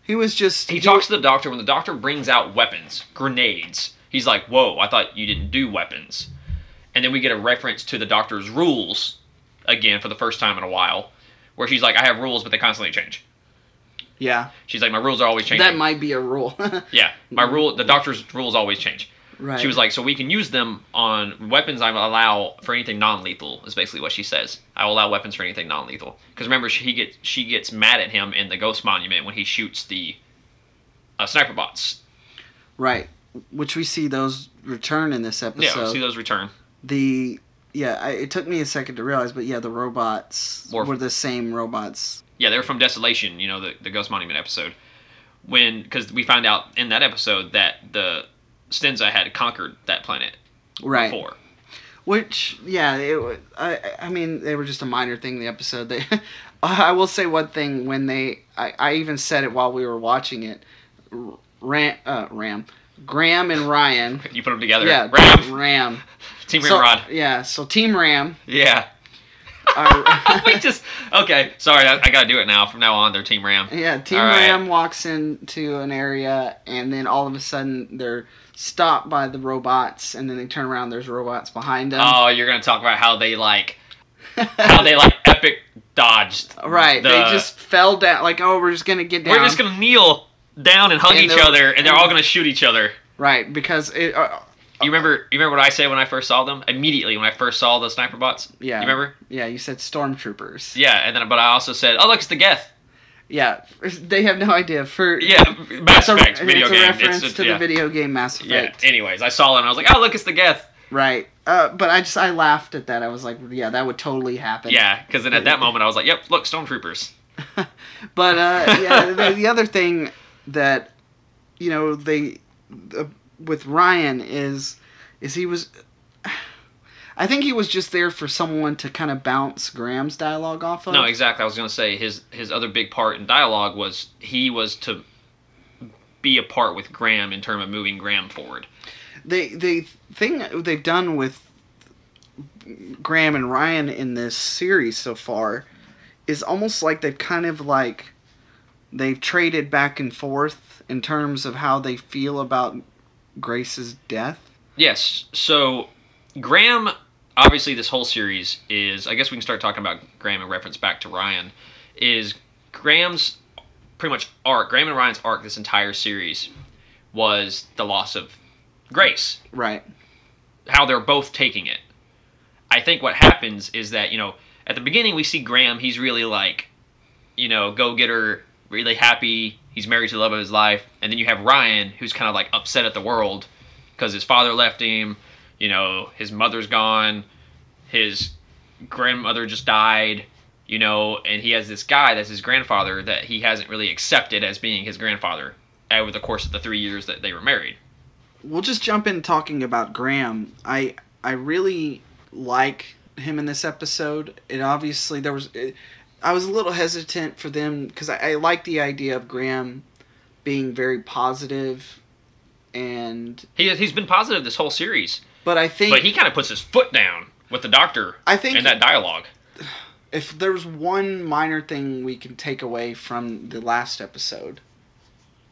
He was just he talks to the doctor when the doctor brings out weapons, grenades. He's like, "Whoa, I thought you didn't do weapons." And then we get a reference to the doctor's rules again for the first time in a while, where she's like, "I have rules, but they constantly change." Yeah, She's like, "My rules are always changing." that might be a rule. Yeah, my rule. The doctor's rules always change. right. She was like, so we can use them on weapons. I will allow for anything non-lethal. Is basically what she says. I will allow weapons for anything non-lethal. Because remember, she gets she gets mad at him in the Ghost Monument when he shoots the uh, sniper bots. right, which we see those return in this episode. Yeah, we see those return. the yeah, I, it took me a second to realize, but yeah, the robots were the same robots. Yeah, they were from Desolation. You know, the the Ghost Monument episode. When because we find out in that episode that the Stenza had conquered that planet Right. before. Which, yeah, it, I, I mean, they were just a minor thing in the episode. They, I will say one thing when they, I, I even said it while we were watching it. Ram, uh, Ram, Graham and Ryan. You put them together. yeah, Ram. Ram. Team So- Ramrod. Yeah, so Team Ram. Yeah. Are, we just okay. Sorry, I, I gotta do it now. From now on, they're Team Ram. yeah, Team All right. Ram walks into an area, and then all of a sudden they're stopped by the robots, and then they turn around. There's robots behind them. Oh, you're gonna talk about how they like how they like epic dodged. right, the- they just fell down. Like, oh, we're just gonna get down. We're just gonna kneel down and hug And each other, and they're all gonna shoot each other. Right, because it. Uh, You remember? You remember what I said when I first saw them? Immediately when I first saw the sniper bots. yeah. You remember? Yeah, you said stormtroopers. Yeah, and then but I also said, oh look, it's the Geth. Yeah, they have no idea. For Yeah, Mass a, Effect video it's game. a reference It's- to yeah. the video game Mass Yeah. Effect. Anyways, I saw it and I was like, oh look, it's the Geth. Right. Uh, but I just I laughed at that. I was like, yeah, that would totally happen. Yeah, because then at that moment I was like, yep, look, stormtroopers. But uh, yeah, the, the other thing that you know they uh, with Ryan is is he was. I think he was just there for someone to kind of bounce Graham's dialogue off of. No, exactly. I was gonna say his his other big part in dialogue was he was to be a part with Graham in terms of moving Graham forward. they the thing they've done with Graham and Ryan in this series so far is almost like they've kind of like they've traded back and forth in terms of how they feel about Grace's death. Yes. So Graham, obviously, this whole series is. I guess we can start talking about Graham in reference back to Ryan. Is Graham's pretty much arc? Graham and Ryan's arc this entire series was the loss of Grace. Right. how they're both taking it. I think what happens is that, you know, at the beginning we see Graham, he's really like, you know, go getter, really happy, he's married to the love of his life. And then you have Ryan, who's kind of like upset at the world because his father left him, you know, his mother's gone, his grandmother just died, you know, and he has this guy that's his grandfather that he hasn't really accepted as being his grandfather over the course of the three years that they were married. We'll just jump in talking about Graham. I I really like him in this episode. It obviously there was. It, I was a little hesitant for them because I, I like the idea of Graham being very positive, and He he's been positive this whole series, but I think but he kind of puts his foot down with the doctor. I think in that dialogue. if there's one minor thing we can take away from the last episode,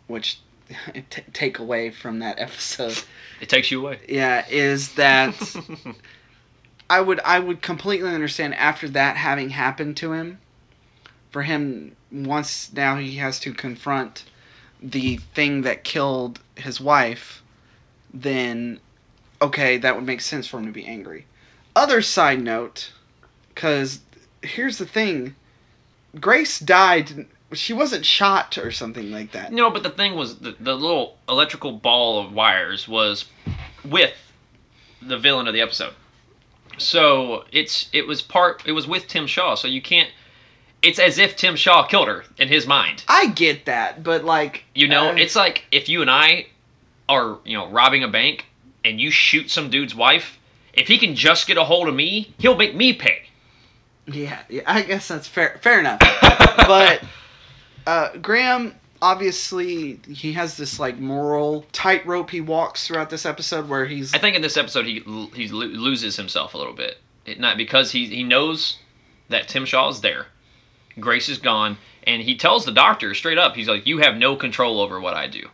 which t- take away from that episode, It takes you away. yeah, is that I would I would completely understand after that having happened to him, for him once now he has to confront the thing that killed his wife, then okay, that would make sense for him to be angry. Other side note, because here's the thing, Grace died. She wasn't shot or something like that. No, but the thing was the, the little electrical ball of wires was with the villain of the episode. So it's it was part it was with Tim Shaw. So you can't. It's as if Tim Shaw killed her in his mind. I get that, but like You know, uh, it's like if you and I are you know robbing a bank and you shoot some dude's wife. If he can just get a hold of me, he'll make me pay. Yeah, yeah, I guess that's fair. Fair enough. but uh, Graham, obviously, he has this like moral tightrope he walks throughout this episode where he's I think in this episode he he loses himself a little bit. It, not because he he knows that Tim Shaw is there, Grace is gone, and he tells the doctor straight up. He's like, "You have no control over what I do."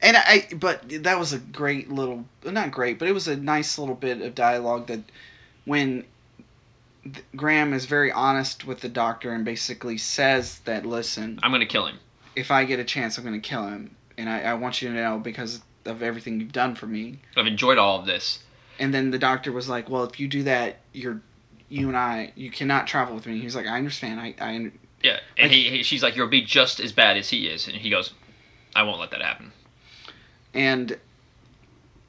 and I. But that was a great little, not great, but it was a nice little bit of dialogue that when Graham is very honest with the doctor and basically says that, listen, I'm gonna kill him. if I get a chance, I'm going to kill him, and I, I want you to know because of everything you've done for me. I've enjoyed all of this. And then the doctor was like, "Well, if you do that, you're, you and I, you cannot travel with me." He's like, "I understand. I, I." Yeah, and Like- he, he she's like, "You'll be just as bad as he is," and he goes, "I won't let that happen." And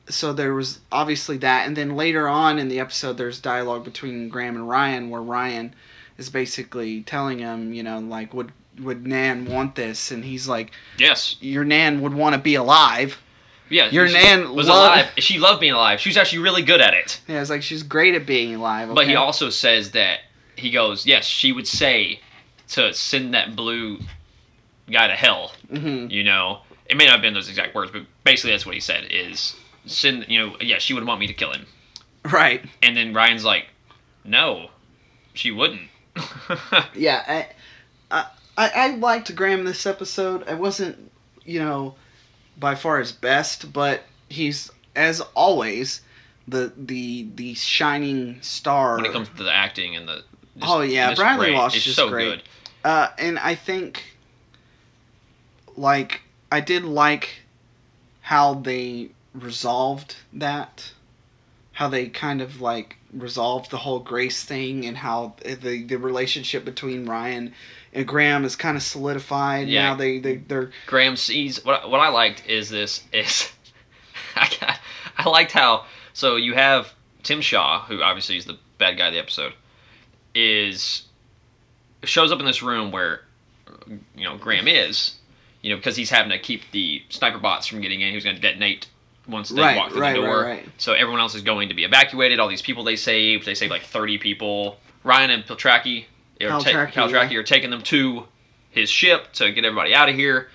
so there was obviously that, and then later on in the episode, there's dialogue between Graham and Ryan, where Ryan is basically telling him, you know, like, would would Nan want this? And he's like, Yes, your Nan would want to be alive. Yeah. Your nan was love- alive. She loved being alive. She was actually really good at it. Yeah, it's like she's great at being alive. But he also says that he goes, yes, she would say to send that blue guy to hell. Mhm. You know, it may not have been those exact words, but basically that's what he said is send. You know, yeah, she would want me to kill him. right. And then Ryan's like, no, she wouldn't. yeah, I, I, I I liked Graham this episode. I wasn't, you know, by far his best, but he's as always the the the shining star. when it comes to the acting and the. Oh, yeah, Bradley great. Walsh It's is so great. good. uh, and I think, like, I did like how they resolved that, how they kind of like resolved the whole Grace thing, and how the the relationship between Ryan and Graham is kind of solidified. Yeah. Now they they they're Graham sees what what I liked is this is I got, I liked how so you have Tim Shaw who obviously is the bad guy of the episode is shows up in this room where you know Graham is you know because he's having to keep the sniper bots from getting in he was going to detonate once they Right, walk through right, the right, door right. so everyone else is going to be evacuated all these people they saved they saved like 30 people Ryan and Piltraki or ta- Paltraki, Paltraki yeah. are taking them to his ship to get everybody out of here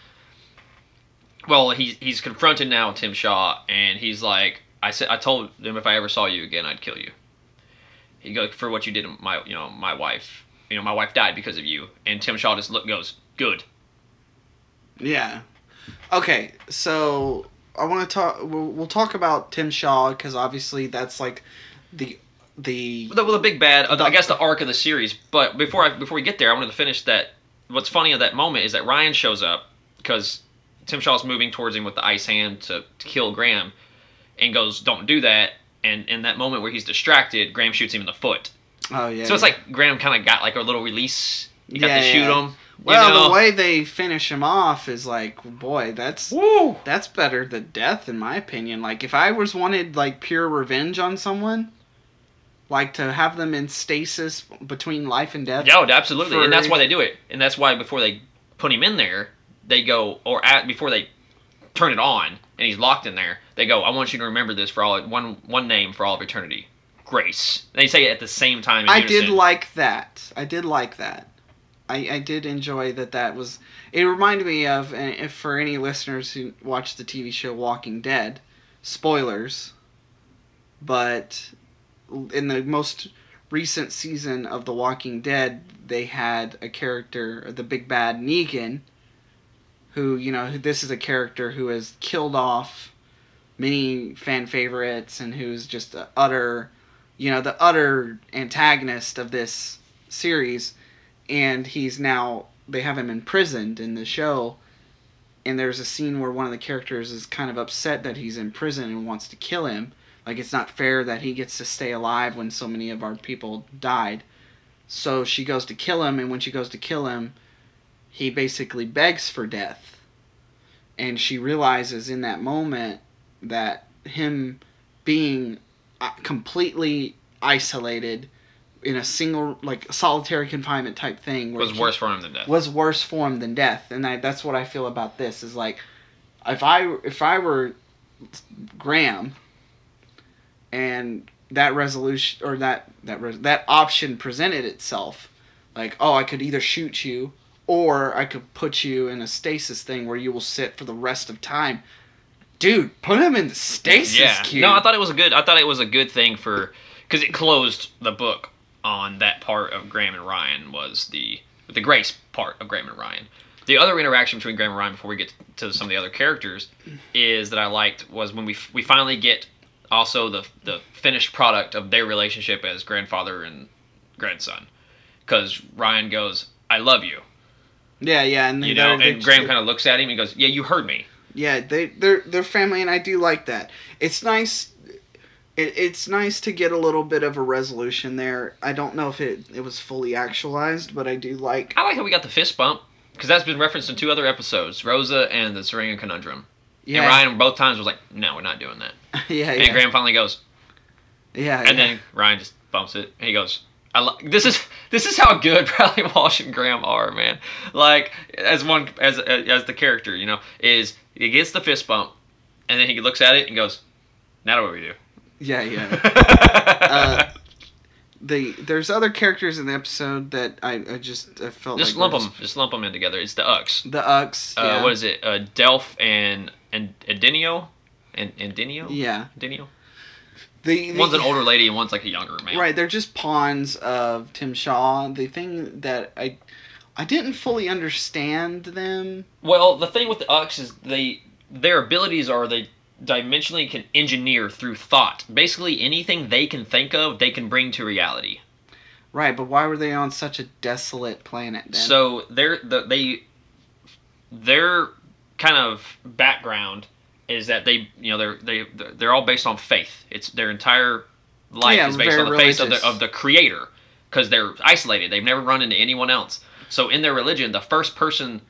well, he's he's confronted now with Tim Shaw, and he's like, I said, I told him if I ever saw you again, I'd kill you. He goes for what you did to my, you know, my wife. You know, my wife died because of you. And Tim Shaw just look goes, good. yeah. Okay, so I want to talk. We'll, we'll talk about Tim Shaw because obviously that's like the the Well, the, the big bad, uh, I guess the arc of the series. But before I before we get there, I wanted to finish that. What's funny at that moment is that Ryan shows up because Tim Shaw's moving towards him with the ice hand to, to kill Graham, and goes, "Don't do that." And in that moment where he's distracted, Graham shoots him in the foot. oh yeah. So it's like Graham kind of got like a little release. You got Yeah, to shoot yeah. him. you Well, know? the way they finish him off is like, boy, that's Woo! that's better than death in my opinion. Like if I was wanted like pure revenge on someone, like to have them in stasis between life and death. Yeah, oh, absolutely, For- and that's why they do it. And that's why before they put him in there, they go or at before they turn it on and he's locked in there. They go, "I want you to remember this for all one one name for all of eternity, Grace. They say it at the same time. I did like that. I did like that. I, I did enjoy that. That was. It reminded me of, and if for any listeners who watch the TV show Walking Dead, spoilers. But in the most recent season of The Walking Dead, they had a character, the big bad Negan, who you know, this is a character who has killed off many fan favorites and who's just a utter you know the utter antagonist of this series. And he's now they have him imprisoned in the show. And there's a scene where one of the characters is kind of upset that he's in prison and wants to kill him like it's not fair that he gets to stay alive when so many of our people died. So she goes to kill him and when she goes to kill him he basically begs for death. And she realizes in that moment that him being uh, completely isolated in a single like solitary confinement type thing was worse for him than death. was worse for him than death. And I, that's what i feel about this is like if i if i were graham and that resolution or that that res- that option presented itself like oh i could either shoot you or i could put you in a stasis thing where you will sit for the rest of time dude put him in the stasis yeah. cube No, I thought it was a good. I thought it was a good thing for because it closed the book on that part of Graham and Ryan was the the Grace part of Graham and Ryan. The other interaction between Graham and Ryan before we get to some of the other characters mm. is that I liked was when we we finally get also the the finished product of their relationship as grandfather and grandson because Ryan goes I love you yeah yeah and you know and Graham kind of looks at him and goes yeah you heard me Yeah, they they're they're family, and I do like that. It's nice. It, it's nice to get a little bit of a resolution there. I don't know if it it was fully actualized, but I do like. I like how we got the fist bump because that's been referenced in two other episodes, Rosa and the Tsuranga Conundrum. Yeah, And Ryan both times was like, "No, we're not doing that." yeah, And yeah, Graham finally goes, yeah, and yeah. then Ryan just bumps it, he goes, "I li- this is this is how good Bradley Walsh and Graham are, man. Like as one as as the character, you know, is he gets the fist bump, and then he looks at it and goes, "Now what do we do?" yeah, yeah. Uh, the there's other characters in the episode that I, I just I felt just like lump them, just lump them in together. It's the Ux. The Ux. Uh, yeah. What is it? Uh, Delph and and Adinio, and Adinio. Yeah. Adinio. The, the One's an older lady and one's like a younger man. Right, they're just pawns of Tim Shaw. The thing that I I didn't fully understand them. Well, the thing with the Ux is they their abilities are they dimensionally can engineer through thought. Basically, anything they can think of, they can bring to reality. Right, but why were they on such a desolate planet then? So their the, they their kind of background is that they you know they're they they're all based on faith. It's their entire life Yeah, is based on the faith of the of the creator because they're isolated. They've never run into anyone else. So in their religion, the first person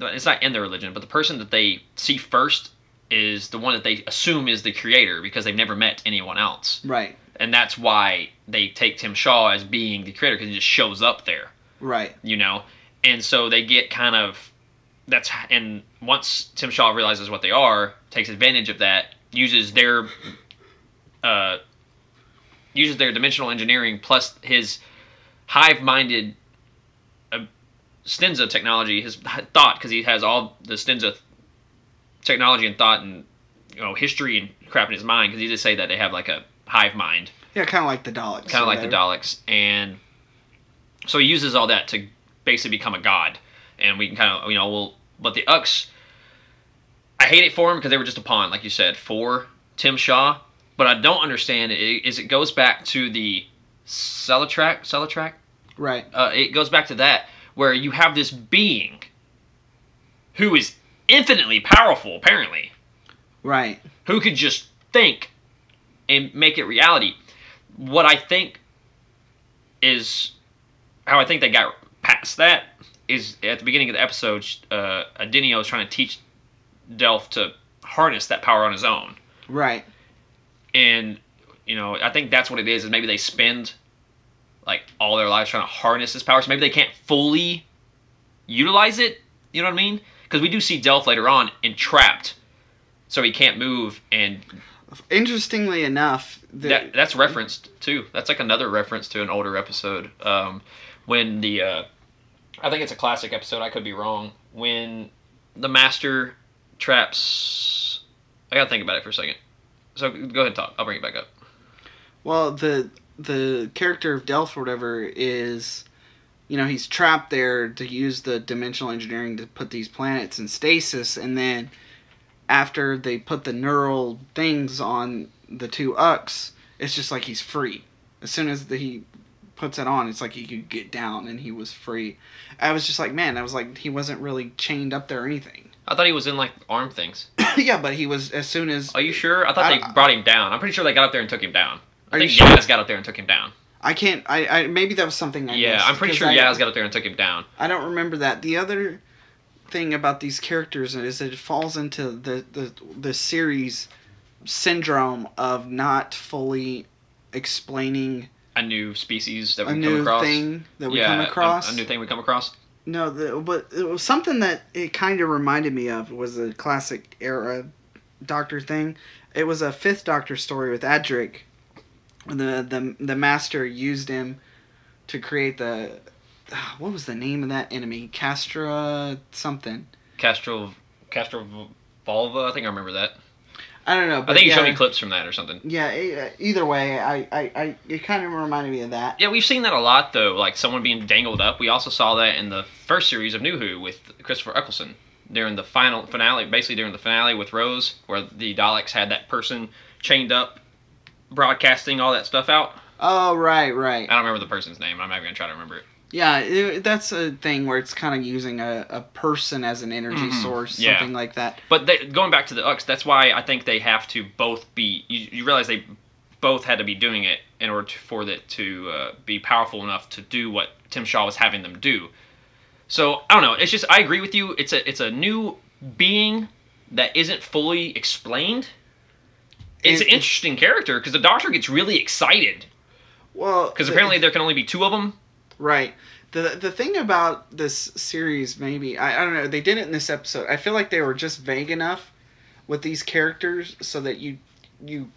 it's not in their religion, but the person that they see first is the one that they assume is the creator because they've never met anyone else. right, And that's why they take Tim Shaw as being the creator because he just shows up there right, you know and so they get kind of that's and once tim shaw realizes what they are takes advantage of that uses their uh uses their dimensional engineering plus his hive-minded uh, stenza technology his thought because he has all the stenza technology and thought and you know history and crap in his mind because he did say that they have like a hive mind yeah, kind of like the Daleks. kind of like the they're- Daleks, and so he uses all that to basically become a god. And we can kind of, you know, well, but the Ux, I hate it for him because they were just a pawn, like you said, for Tim Shaw. But I don't understand it is it goes back to the Celatrac, Celatrac. Right, Uh, it goes back to that where you have this being who is infinitely powerful, apparently, right, who could just think and make it reality. What I think is how I think they got past that is at the beginning of the episode, uh, Adinio is trying to teach Delph to harness that power on his own, right. and you know I think that's what it is. Is maybe they spend like all their lives trying to harness this power, so maybe they can't fully utilize it. You know what I mean? Because we do see Delph later on entrapped, so he can't move and Interestingly enough, the, that that's referenced too. That's like another reference to an older episode. Um, when the uh, I think it's a classic episode. I could be wrong. When the master traps, I gotta think about it for a second. So go ahead and talk. I'll bring it back up. well, the the character of Delph or whatever is, you know, he's trapped there to use the dimensional engineering to put these planets in stasis, and then after they put the neural things on the two Ux, it's just like he's free. As soon as the, he puts it on, it's like he could get down and he was free. I was just like, man, I was like, he wasn't really chained up there or anything. I thought he was in like arm things. yeah, but he was as soon as Are you sure? I thought I- they brought him down. I'm pretty sure they got up there and took him down. I Are you think sure? Yaz got up there and took him down. I can't. I, I maybe that was something I yeah, I'm pretty sure I, Yaz got up there and took him down. I don't remember that. The other thing about these characters is that it falls into the the the series syndrome of not fully explaining A new species that a we new come across. thing that we yeah, come a- across. A, new thing we come across. No, the, but it was something that it kind of reminded me of was a classic era Doctor thing. It was a fifth Doctor story with Adric. The the the Master used him to create the what was the name of that enemy? Castra something. Castro, Castro Volva. I think I remember that. I don't know. I think you yeah, showed me clips from that or something. Yeah. e- uh, Either way, I, I, I it kind of reminded me of that. Yeah, we've seen that a lot though, like someone being dangled up. We also saw that in the first series of New Who with Christopher Eccleston during the final finale, basically during the finale with Rose, where the Daleks had that person chained up, broadcasting all that stuff out. Oh right, right. I don't remember the person's name. I'm not even gonna try to remember it. Yeah, it, that's a thing where it's kind of using a, a person as an energy Mhm, source, yeah. something like that. But they, going back to the Ux, that's why I think they have to both be. You, you realize they both had to be doing it in order to, for it to uh, be powerful enough to do what Tim Shaw was having them do. So I don't know. It's just I agree with you. It's a it's a new being that isn't fully explained. It's And- an interesting character because the Doctor gets really excited Well, because apparently there can only be two of them. Right. The the thing about this series, maybe I, I don't know, they did it in this episode. I feel like they were just vague enough with these characters so that you you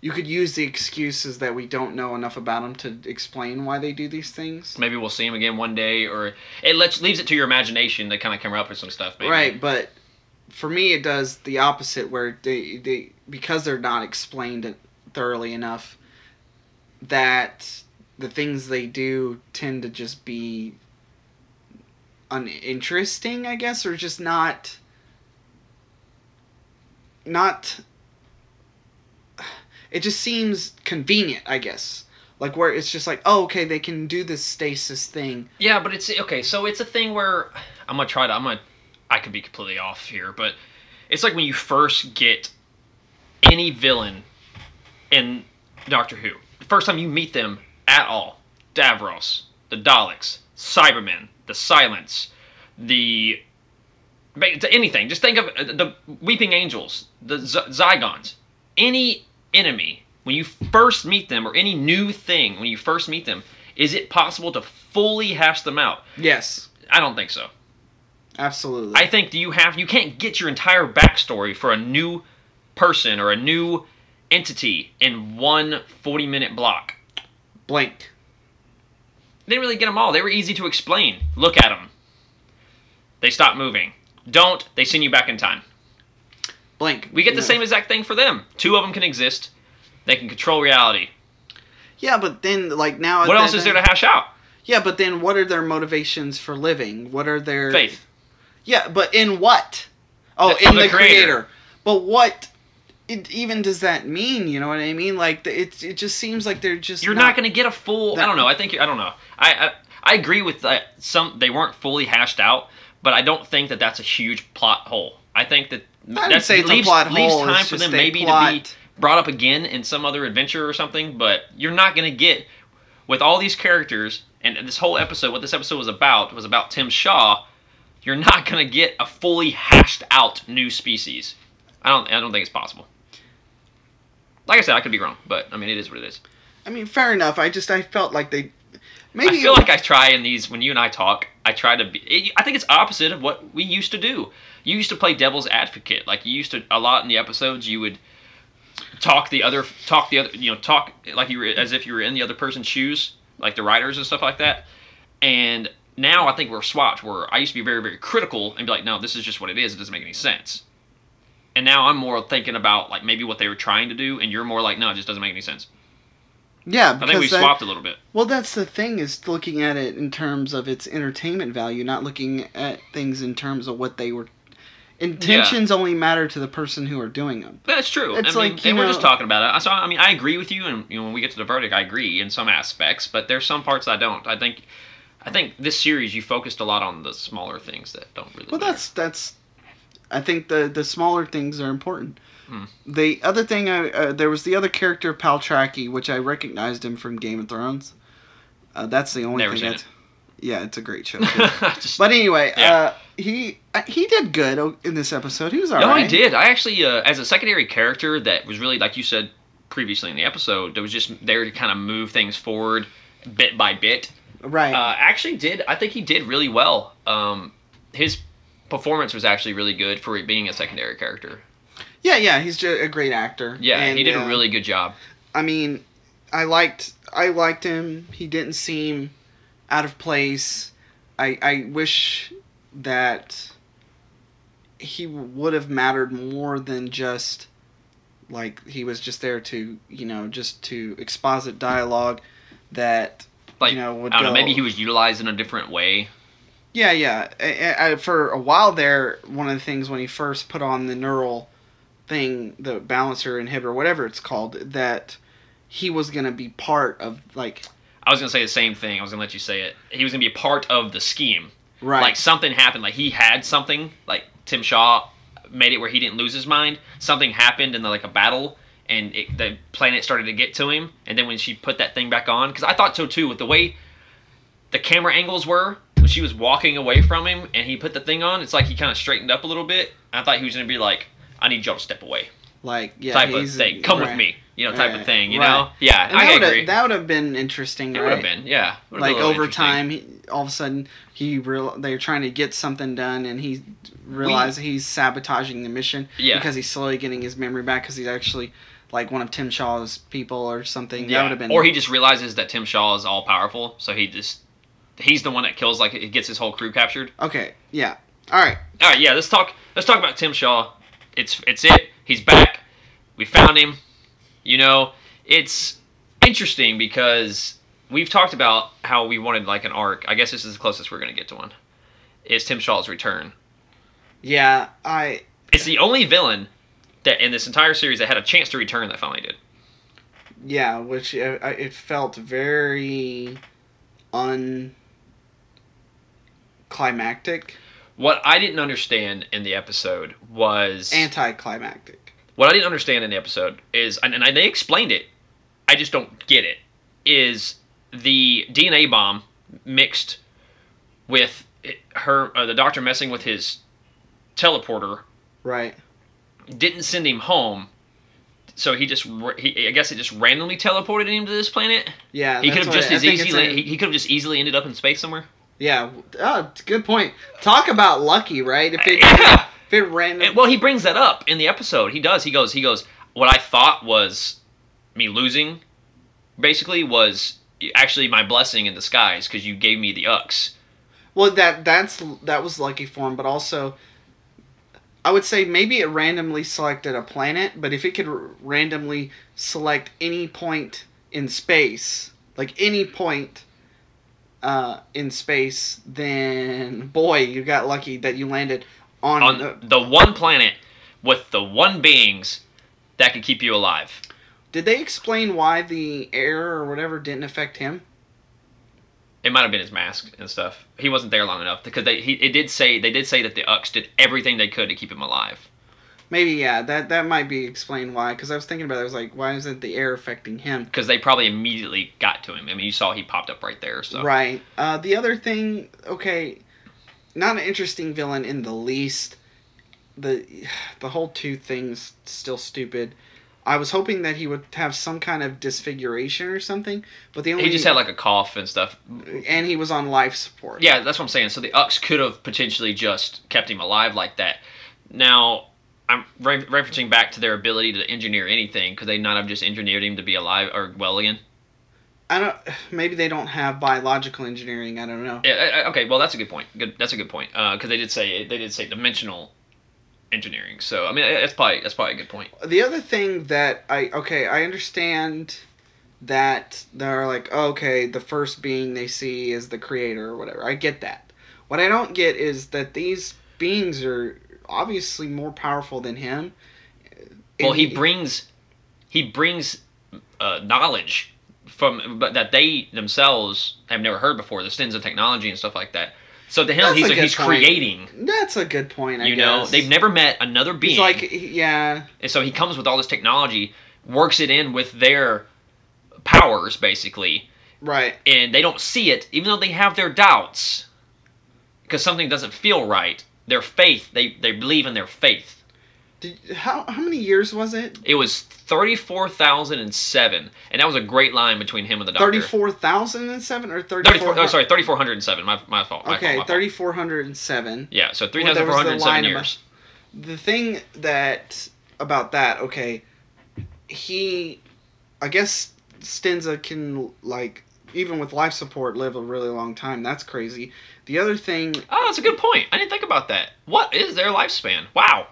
you could use the excuses that we don't know enough about them to explain why they do these things. Maybe we'll see them again one day, or it lets leaves it to your imagination to kind of come up with some stuff. Maybe. Right, but for me it does the opposite where they they because they're not explained thoroughly enough that the things they do tend to just be uninteresting, I guess, or just not not it just seems convenient, I guess. Like where it's just like, oh, okay, they can do this stasis thing. Yeah, but it's okay. So it's a thing where I'm gonna try to. I'm gonna. I could be completely off here, but it's like when you first get any villain in Doctor Who. The first time you meet them at all, Davros, the Daleks, Cybermen, the Silence, the to anything. Just think of uh, the Weeping Angels, the Z- Zygons. Any enemy when you first meet them, or any new thing when you first meet them, is it possible to fully hash them out? Yes, I don't think so. absolutely. I think you have you can't get your entire backstory for a new person or a new entity in one 40 minute block. Blank. They didn't really get them all. They were easy to explain. Look at them. They stop moving. Don't. They send you back in time. Blank. We get the same exact thing for them. Two of them can exist. They can control reality. Yeah, but then like now. What else is there to hash out? Yeah, but then what are their motivations for living? What are their Faith. Yeah, but in what? Oh, The- in the the, creator. creator. But what? It even does that mean? You know what I mean? Like it, it just seems like they're just. You're not, going to get a full. I don't know. I think I don't know. I I, I agree with that. Some they weren't fully hashed out, but I don't think that that's a huge plot hole. I think that I'd that say leaves, plot leaves hole, time for them maybe to be brought up again in some other adventure or something. But you're not going to get with all these characters and this whole episode. What this episode was about was about Tim Shaw. You're not going to get a fully hashed out new species. I don't. I don't think it's possible. Like I said, I could be wrong, but I mean, it is what it is. I mean, fair enough. I just I felt like they. Maybe I feel like I try in these when you and I talk. I try to be. It, I think it's opposite of what we used to do. You used to play devil's advocate. Like you used to a lot in the episodes. You would talk the other talk the other you know talk like you were as if you were in the other person's shoes like the writers and stuff like that and now i think we're swapped where i used to be very very critical and be like no this is just what it is it doesn't make any sense and now i'm more thinking about like maybe what they were trying to do and you're more like no it just doesn't make any sense Yeah, i think we that- swapped a little bit Well, that's the thing is looking at it in terms of its entertainment value, not looking at things in terms of what they were. Intentions only matter to the person who are doing them. That's true. It's I mean, like, you and we're just talking about it. So I mean, I agree with you, and you know, when we get to the verdict, I agree in some aspects, but there's some parts I don't. I think, I think this series you focused a lot on the smaller things that don't really. Well, matter. that's that's. I think the the smaller things are important. Hmm. The other thing, I uh, there was the other character Paltraki, which I recognized him from Game of Thrones. Uh, that's the only Never thing seen that's. Yeah, it's a great show. Just- but anyway, Yeah. uh, he uh, he did good in this episode. He was alright. no, alright. he did. I actually, uh, as a secondary character, that was really like you said previously in the episode, that was just there to kind of move things forward bit by bit. Right. Uh, actually, did I think he did really well. Um, his performance was actually really good for being a secondary character. yeah, yeah, he's just a great actor. Yeah, And, he did uh, a really good job. I mean, I liked I liked him. He didn't seem out of place. I I wish that he would have mattered more than just like he was just there to you know just to exposit dialogue that Like you know would I don't know, maybe he was utilized in a different way. Yeah yeah I, I, for a while there one of the things when he first put on the neural thing the balancer inhibitor whatever it's called that he was gonna be part of like I was gonna say the same thing. I was gonna let you say it. He was gonna be a part of the scheme. right Like something happened. Like he had something. Like Tim Shaw made it where he didn't lose his mind. Something happened in the, like a battle, and it, the planet started to get to him. And then when she put that thing back on, because I thought so too, with the way the camera angles were when she was walking away from him, and he put the thing on, it's like he kind of straightened up a little bit. I thought he was gonna be like, "I need y'all to step away," like yeah type of thing. Come with me, you know, type Right, of thing. You right. know? Yeah, And I that agree. that would have been interesting it right? would have been, yeah. Would've like little over time he, all of a sudden he real they're trying to get something done and he realized he's sabotaging the mission Yeah. because he's slowly getting his memory back because he's actually like one of Tim Shaw's people or something that Yeah. would have been Or he just realizes that Tim Shaw is all powerful, so he just he's the one that kills like it gets his whole crew captured. okay yeah all right All right, yeah, let's talk let's talk about Tim Shaw. It's it's it. He's back. We found him. You know, it's interesting because we've talked about how we wanted like an arc. I guess this is the closest we're going to get to one. Is Tim Shaw's return. yeah I It's the only villain that in this entire series that had a chance to return that finally did. yeah which uh, it felt very un climactic What I didn't understand in the episode was anticlimactic what I didn't understand in the episode is, and, and I, they explained it, I just don't get it. Is the DNA bomb mixed with her, uh, the doctor messing with his teleporter, right didn't send him home. So he just, he, I guess it just randomly teleported him to this planet. yeah He could have just I as easily, he, he could have just easily ended up in space somewhere. Yeah. Oh, good point. Talk about lucky, right? If it, Yeah. if it ran. Well, he brings that up in the episode. He does. He goes. He goes. What I thought was me losing, basically, was actually my blessing in disguise because you gave me the ux. well, that that's that was lucky for him, but also, I would say maybe it randomly selected a planet, but if it could r- randomly select any point in space, like any point. Uh, in space, then boy, you got lucky that you landed on, on the, the one planet with the one beings that could keep you alive. Did they explain why the air or whatever didn't affect him? It might have been his mask and stuff. He wasn't there long enough because they he it did say they did say that the ux did everything they could to keep him alive. Maybe yeah, that that might be explained why. Because I was thinking about it, I was like, why isn't the air affecting him? Because they probably immediately got to him. I mean, you saw he popped up right there. So Right. Uh, the other thing, okay, not an interesting villain in the least. The the whole two things still stupid. I was hoping that he would have some kind of disfiguration or something, but the only he just had like a cough and stuff. and he was on life support. Yeah, that's what I'm saying. So the Ux could have potentially just kept him alive like that. Now, I'm re- referencing back to their ability to engineer anything. Could they not have just engineered him to be alive or well again? I don't. Maybe they don't have biological engineering. I don't know. Yeah, uh, okay, well that's a good point. Good, that's a good point. Because they did say they did say dimensional engineering. So I mean, that's probably that's probably a good point. The other thing that I okay, I understand that they're like okay, the first being they see is the creator or whatever. I get that. What I don't get is that these beings are obviously more powerful than him. Well, he brings he brings uh, knowledge from but that they themselves have never heard before, the sins of technology and stuff like that. So to him, That's he's he's point. creating. That's a good point. I You know, guess. they've never met another being, He's like yeah, and so he comes with all this technology, works it in with their powers basically, right. and they don't see it, even though they have their doubts, because something doesn't feel right. Their faith, they they believe in their faith. Did, how how many years was it? It was thirty four thousand and seven, and that was a great line between him and the doctor. Thirty four thousand and seven or thirty 34 oh, sorry, 3,407. My, my fault. My Okay, thirty four hundred and seven. Yeah, so Well, there was the 3,407 line years. The thing that about that, okay, he, I guess Stenza can like even with life support live a really long time. That's crazy. The other thing, Oh, that's a good point. I didn't think about that. What is their lifespan? Wow.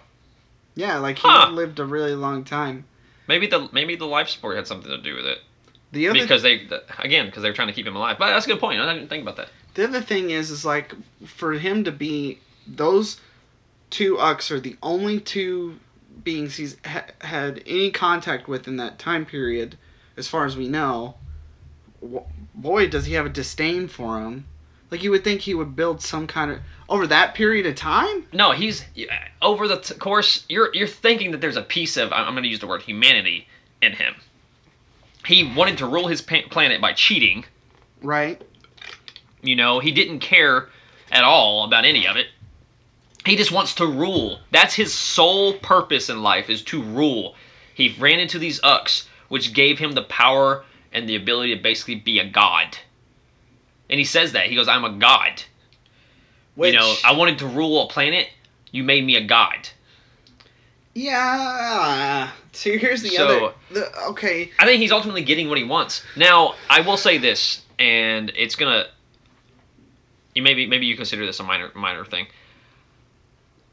yeah, like he Huh. lived a really long time. Maybe the maybe the life support had something to do with it The other because they again because they were trying to keep him alive. But that's a good point. I didn't think about that. The other thing is, is like for him to be those two Ux are the only two beings he's ha- had any contact with in that time period, as far as we know. Boy, does he have a disdain for him. Like you would think he would build some kind of over that period of time. No, he's over the t- course. You're you're thinking that there's a piece of I'm going to use the word humanity in him. He wanted to rule his pa- planet by cheating. Right. You know, he didn't care at all about any of it. He just wants to rule. That's his sole purpose in life is to rule. He ran into these Ux, which gave him the power and the ability to basically be a god. And he says that. He goes, I'm a god. Which, you know, I wanted to rule a planet. You made me a god. yeah. So here's the So- other. The okay. I think he's ultimately getting what he wants. Now, I will say this, and it's gonna. You maybe maybe you consider this a minor minor thing.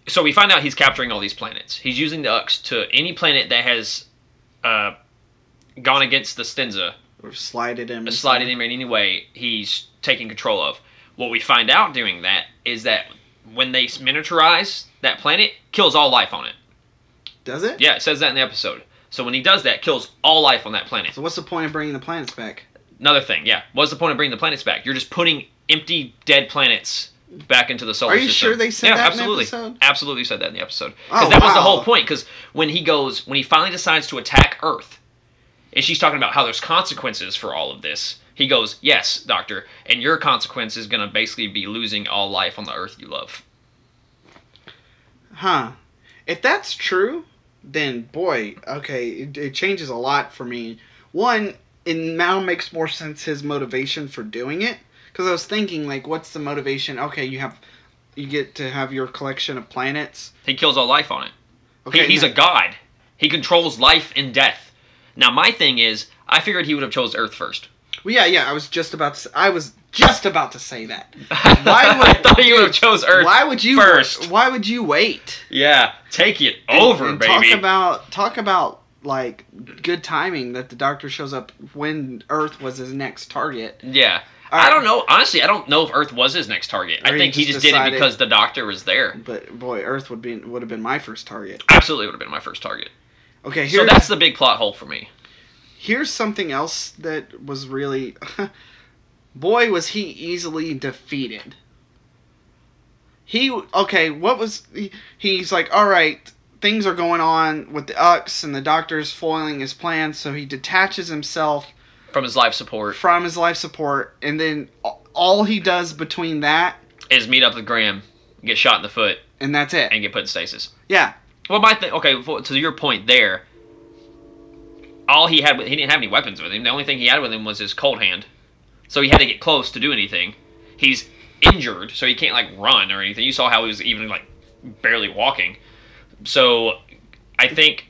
So we find out he's capturing all these planets. He's using the Ux to any planet that has uh, gone against the Stenza, Or slided him. slided him in any way. He's taking control of. What we find out doing that is that when they miniaturize that planet, kills all life on it. Does it? Yeah, it says that in the episode. So when he does that, kills all life on that planet. So what's the point of bringing the planets back? Another thing, yeah. What's the point of bringing the planets back? You're just putting empty, dead planets back into the solar system. Are you system. sure they said yeah, that in the absolutely. episode? Absolutely said that in the episode. Because Oh, that was the whole point. Because when he goes, when he finally decides to attack Earth, and she's talking about how there's consequences for all of this, he goes, "Yes, Doctor, and your consequence is going to basically be losing all life on the Earth you love." Huh. If that's true, then boy, okay, it, it changes a lot for me. One, it now makes more sense his motivation for doing it. Because I was thinking, like, what's the motivation? Okay, you have, you get to have your collection of planets. He kills all life on it. Okay, he, he's a god. He controls life and death. Now, my thing is, I figured he would have chose Earth first. Well, yeah, yeah. I was just about to. Say, I was just about to say that. Why would I thought you would have chose Earth. Why would you first? Why would you wait? Yeah, take it And- over, and baby. Talk about talk about like good timing that the doctor shows up when Earth was his next target. yeah. I don't know. Honestly, I don't know if Earth was his next target. I he think he just just did it because the Doctor was there. But boy, Earth would be would have been my first target. Absolutely would have been my first target. Okay, So that's the big plot hole for me. here's something else that was really boy was he easily defeated. He okay, what was he, he's like, all right, things are going on with the Ux and the doctor's foiling his plans, so he detaches himself From his life support from his life support, and then all he does between that is meet up with Graham, get shot in the foot, and that's it. and get put in stasis. Yeah, Well, my thing. Okay, to your point there. All he had, he didn't have any weapons with him. The only thing he had with him was his cold hand, so he had to get close to do anything. He's injured, so he can't like run or anything. You saw how he was even like barely walking. So I think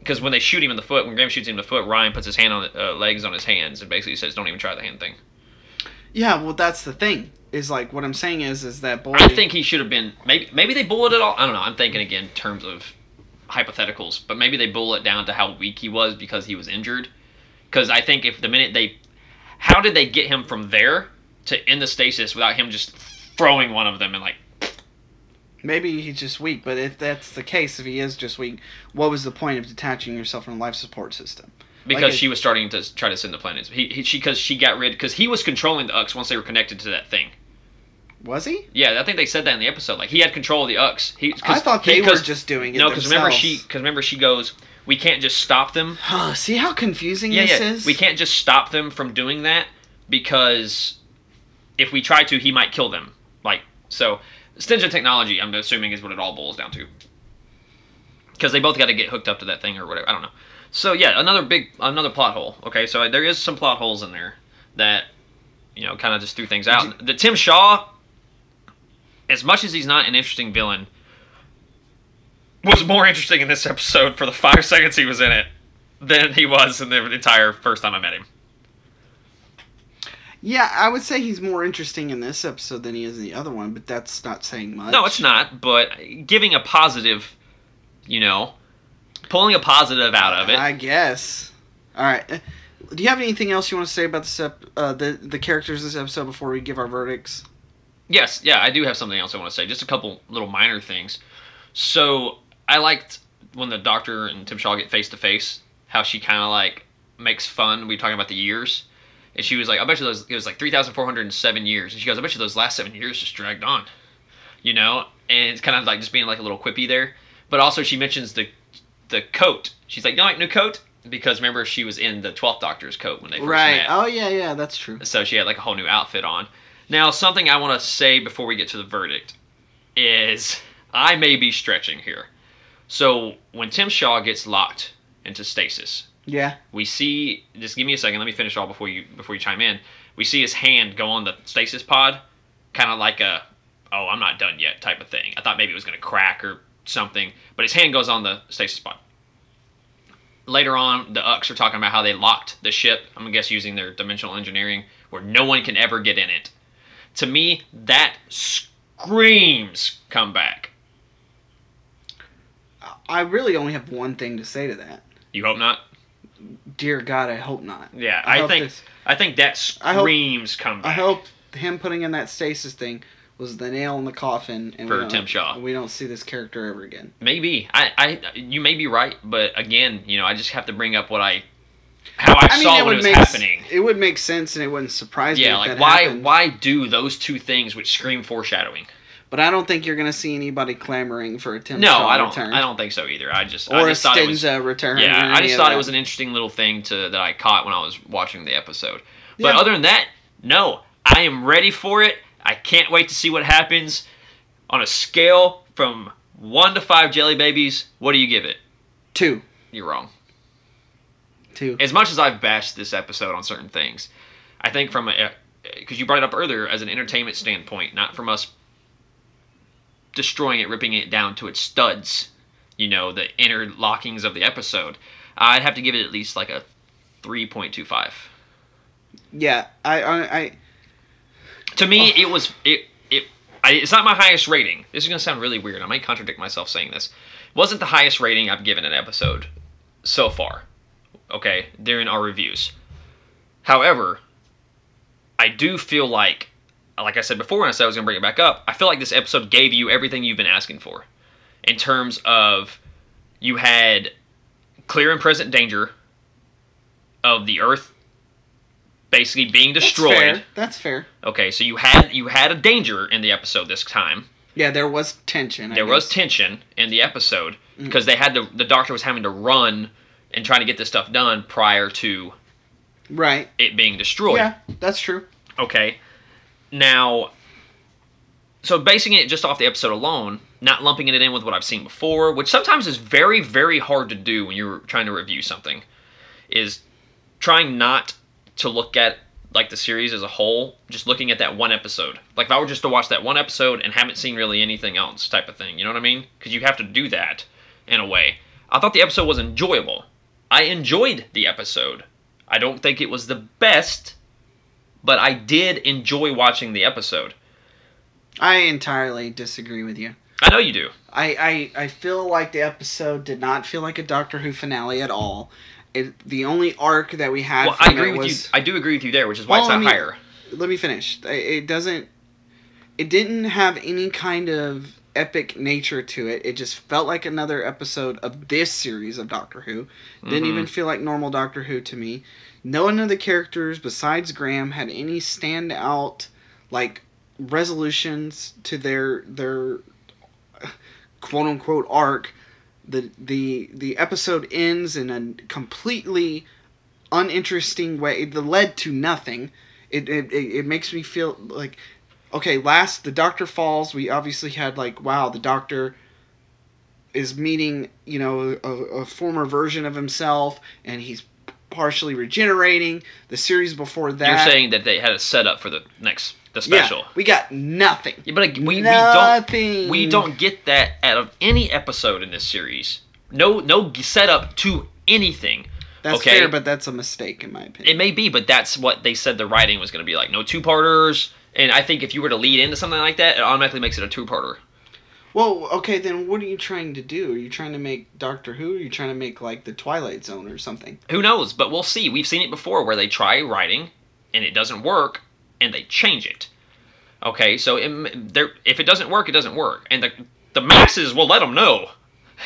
because when they shoot him in the foot, when Graham shoots him in the foot, Ryan puts his hand on uh, legs on his hands and basically says, "Don't even try the hand thing." Yeah, well, that's the thing. Is like what I'm saying is is that boy. I think he should have been maybe maybe they bullet it all. I don't know. I'm thinking again in terms of hypotheticals, but maybe they bullet down to how weak he was because he was injured. Because I think if the minute they, how did they get him from there to in the stasis without him just throwing one of them and like Maybe he's just weak, but if that's the case, if he is just weak, what was the point of detaching yourself from a life support system? because Like she was starting to try to send the planets. He, he she because she got rid because he was controlling the Ux once they were connected to that thing. Was he? Yeah, I think they said that in the episode. Like he had control of the Ux. He, I thought they he- were just doing it. no, because remember she because remember she goes, we can't just stop them. Huh, See how confusing Yeah, this yeah. is. We can't just stop them from doing that because if we try to, he might kill them. Like so, Stenza technology. I'm assuming is what it all boils down to. Because they both got to get hooked up to that thing or whatever. I don't know. So yeah, another big another plot hole. Okay, so uh, there is some plot holes in there that you know kind of just threw things out. The Tim Shaw, as much as he's not an interesting villain, was more interesting in this episode for the five seconds he was in it than he was in the entire first time I met him. Yeah, I would say he's more interesting in this episode than he is in the other one, but that's not saying much. No, it's not. But giving a positive, you know, pulling a positive out of it. I guess. All right. Uh, Do you have anything else you want to say about this ep- uh, the the characters this episode before we give our verdicts? Yes, yeah, I do have something else I want to say. Just a couple little minor things. So I liked when the doctor and Tim Shaw get face to face, how she kind of like makes fun. We talking about the years, and she was like, "I bet you those it was like three thousand four hundred and seven years," and she goes, "I bet you those last seven years just dragged on," you know. And it's kind of like just being like a little quippy there. But also she mentions the the coat. She's like, "You like new coat?" Because remember she was in the Twelfth Doctor's coat when they first Right. met. Oh yeah, yeah, that's true. So she had like a whole new outfit on. Now, something I want to say before we get to the verdict is I may be stretching here. So when Tim Shaw gets locked into stasis, Yeah. we see. Just give me a second. Let me finish all before you before you chime in. We see his hand go on the stasis pod, kind of like a "oh, I'm not done yet" type of thing. I thought maybe it was gonna crack or something, but his hand goes on the stasis pod. Later on, the Ux are talking about how they locked the ship. I'm gonna guess using their dimensional engineering, where no one can ever get in it. To me, that screams come back. I really only have one thing to say to that. You hope not. Dear God, I hope not. Yeah, I I, think this- I think that I hope- screams come. I hope him putting in that stasis thing was the nail in the coffin. And For we don't- Tim Shaw. We don't see this character ever again. Maybe I, I, you may be right, but again, you know, I just have to bring up what I, how I, mean, saw it what would was make happening. It would make sense, and it wouldn't surprise me. Yeah, like why, happened. why do those two things which scream foreshadowing? But I don't think you're gonna see anybody clamoring for a Tim No, Shaw I don't. return. I don't think so either. I just, Or I a just thought it was. Return. Yeah, I just thought it was an interesting little thing to that I caught when I was watching the episode. But Yeah. other than that, no, I am ready for it. I can't wait to see what happens. On a scale from one to five jelly babies, what do you give it? two. You're wrong. Two. as much as I've bashed this episode on certain things, I think from a because you brought it up earlier as an entertainment standpoint, not from us destroying it, ripping it down to its studs, you know, the inner lockings of the episode. I'd have to give it at least like a three point two five. Yeah, I, I, I To me, oh. it was it it. I, it's not my highest rating. This is gonna sound really weird. I might contradict myself saying this. It wasn't the highest rating I've given an episode so far. Okay, during our reviews. However, I do feel like, like I said before when I said I was gonna bring it back up, I feel like this episode gave you everything you've been asking for, in terms of you had clear and present danger of the Earth basically being that's destroyed. fair. That's fair. Okay, so you had you had a danger in the episode this time. Yeah, there was tension. I There was tension in the episode Mm. because they had to. The doctor was having to run and trying to get this stuff done prior to right. it being destroyed. Yeah, that's true. Okay. Now, so basing it just off the episode alone, not lumping it in with what I've seen before, which sometimes is very, very hard to do when you're trying to review something, is trying not to look at like the series as a whole, just looking at that one episode. Like if I were just to watch that one episode and haven't seen really anything else, type of thing. You know what I mean? Because you have to do that in a way. I thought the episode was enjoyable. I enjoyed the episode. I don't think it was the best, but I did enjoy watching the episode. I entirely disagree with you. I know you do. I, I, I feel like the episode did not feel like a Doctor Who finale at all. It, the only arc that we had Well, I agree it with was you. I do agree with you there, which is why Well, it's not mean- higher. let me finish. It doesn't. It didn't have any kind of epic nature to it. It just felt like another episode of this series of Doctor Who. Didn't Mhm. even feel like normal Doctor Who to me. No one of the characters besides Graham had any standout like resolutions to their their quote unquote arc. The the the episode ends in a completely uninteresting way. It led to nothing. It, it, it makes me feel like okay last the doctor falls we obviously had like wow the doctor is meeting you know a, a former version of himself and he's partially regenerating the series before that You're saying that they had a setup for the next the special. yeah, we got nothing Yeah, but like, we, we Nothing. don't we don't get that out of any episode in this series. No no setup to anything. that's okay. fair but that's a mistake in my opinion It may be, but that's what they said the writing was going to be like. No two parters. And I think if you were to lead into something like that, it automatically makes it a two parter. well okay then what are you trying to do are you trying to make doctor who are you trying to make like the twilight zone or something Who knows? But we'll see. We've seen it before where they try writing and it doesn't work and they change it. Okay, so it, there, if it doesn't work, it doesn't work. And the, the masses will let them know.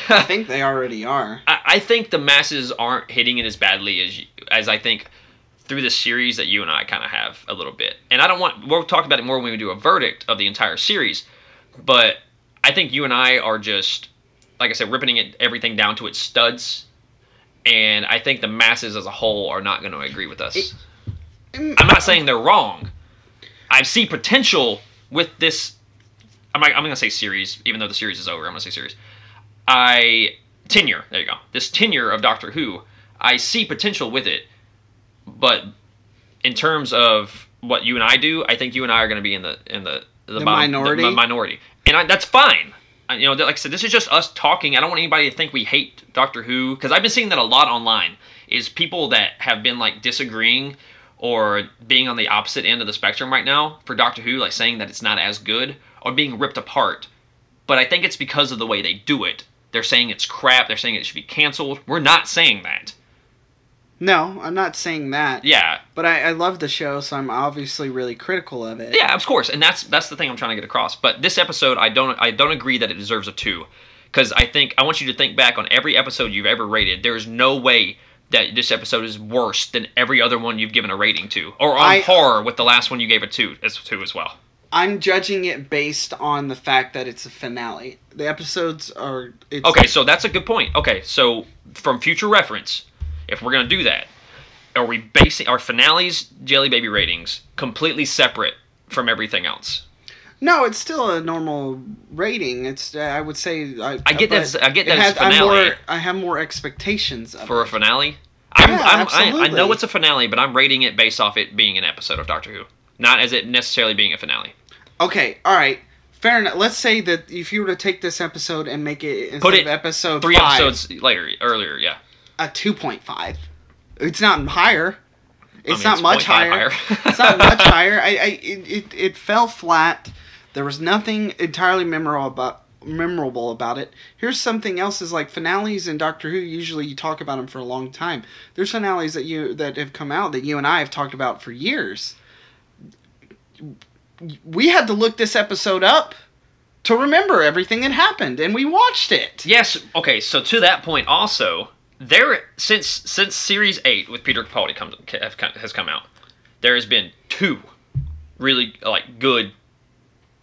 i think they already are I, I think the masses aren't hitting it as badly as as I think through the series that you and I kind of have a little bit. And I don't want we'll talk about it more when we do a verdict of the entire series, but I think you and I are just like I said ripping it everything down to its studs. And I think the masses as a whole are not going to agree with us. Mm, I'm not saying they're wrong. I see potential with this. I'm I'm going to say series, even though the series is over. I'm going to say series. I tenure. There you go. This tenure of Doctor Who, I see potential with it, but in terms of what you and I do, I think you and I are going to be in the in the the, The bottom- minority? the minority, and I, that's fine. I- You know, like I said, this is just us talking. I don't want anybody to think we hate Doctor Who because I've been seeing that a lot online. Is people that have been like disagreeing or being on the opposite end of the spectrum right now for Doctor Who, like saying that it's not as good or being ripped apart. But I think it's because of the way they do it. They're saying it's crap. They're saying it should be canceled. We're not saying that. No, I'm not saying that. Yeah, But I, I love the show, so I'm obviously really critical of it. yeah, of course, and that's that's the thing I'm trying to get across. But this episode, I don't I don't agree that it deserves a two, because I think I want you to think back on every episode you've ever rated. There's no way that this episode is worse than every other one you've given a rating to, or on I- par with the last one you gave a two as two as well. I'm judging it based on the fact that it's a finale. The episodes are. It's, Okay, so that's a good point. Okay, so from future reference, if we're gonna do that, are we basing our finales, Jelly Baby ratings, completely separate from everything else? No, it's still a normal rating. It's. Uh, I would say. I, I get that I get it that it's has- finale. more, I have more expectations of for a finale. I'm, Yeah, I'm, I, I know it's a finale, but I'm rating it based off it being an episode of Doctor Who, not as it necessarily being a finale. Okay, all right. Fair enough. Let's say that if you were to take this episode and make it instead Put it of episode Three five, episodes later, earlier, yeah. A two point five. It's not higher. It's mean, not it's much 0.5 higher. higher. it's not much higher. I, I it, it, it fell flat. There was nothing entirely memorable about memorable about it. Here's something else: is like finales in Doctor Who. Usually, you talk about them for a long time. There's finales that you that have come out that you and I have talked about for years. We had to look this episode up to remember everything that happened, and we watched it. Yes. Okay. So to that point, also there since since series eight with Peter Capaldi comes have has come out, there has been two really like good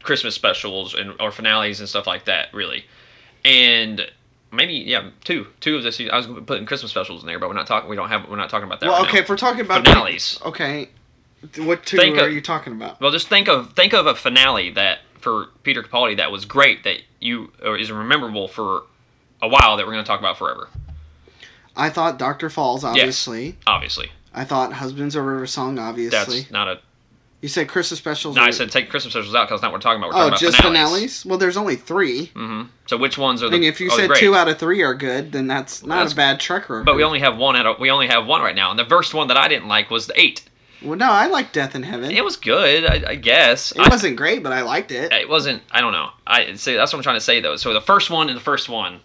Christmas specials and or finales and stuff like that. Really, and maybe yeah, two two of the se- I was putting Christmas specials in there, but we're not talking. We don't have. We're not talking about that. Well, right okay, now. if we're talking about Finales. okay, what two Think are of- you talking about? Well, just think of think of a finale that for Peter Capaldi that was great that you or is memorable for a while that we're going to talk about forever. I thought Doctor Falls, obviously. Yes, Obviously, I thought Husbands of River Song, obviously. that's not a You said Christmas specials. No, I said take Christmas specials out because that's not what we're talking about. We're Oh, talking about just finales. finales. Well, there's only three. Mm-hmm. So which ones are I the? mean, if you said two out of three are good, then that's not That's- a bad track record. But we only have one out of we only have one right now, and the first one that I didn't like was the eight. Well, no, I like Death in Heaven. It was good, I, I guess. It I- wasn't great, but I liked it. it wasn't. I don't know. I see. That's what I'm trying to say though. So the first one and the first one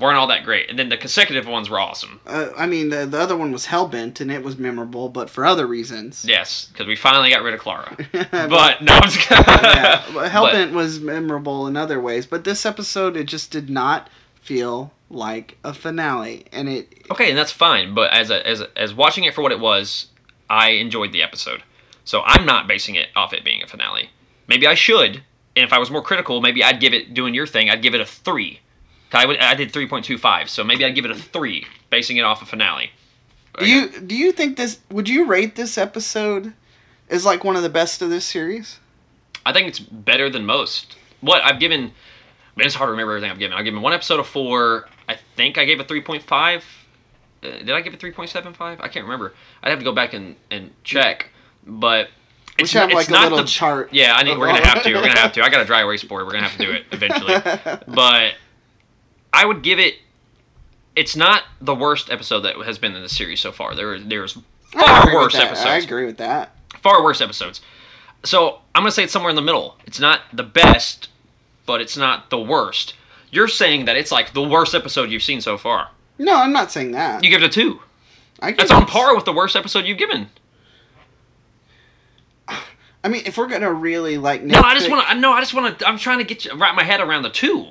weren't all that great, and then the consecutive ones were awesome. Uh, I mean, the, the other one was Hell Bent, and it was memorable, but for other reasons. Yes, because we finally got rid of Clara. but no, I'm just kidding. yeah, but But- Hell Bent was memorable in other ways, but this episode it just did not feel like a finale, and it Okay, and that's fine. But as a, as a, as watching it for what it was, I enjoyed the episode. So I'm not basing it off it being a finale. Maybe I should. And if I was more critical, maybe I'd give it doing your thing. I'd give it a three. I, would, I did 3.25, so maybe I'd give it a three, basing it off a finale. do you do you think this would you rate this episode as like one of the best of this series? I think it's better than most. What I've given, man, it's hard to remember everything I've given. I've given one episode of four. I think I gave it 3.5. Uh, did I give it 3.75? I can't remember. I'd have to go back and, and check. But We it's, should have not- like a little the, chart. Yeah, I need. We're gonna have to. We're gonna have to. I got a dry erase board. We're gonna have to do it eventually. but I would give it. It's not the worst episode that has been in the series so far. There, there's far worse episodes I agree with that. far worse episodes. So I'm gonna say it's somewhere in the middle. It's not the best, but it's not the worst. You're saying that it's like the worst episode you've seen so far. No, I'm not saying that. You give it a two. I That's on par with the worst episode you've given. I mean, if we're gonna really like, No, I just want to. No, I just want to. I'm trying to get you, wrap my head around the two.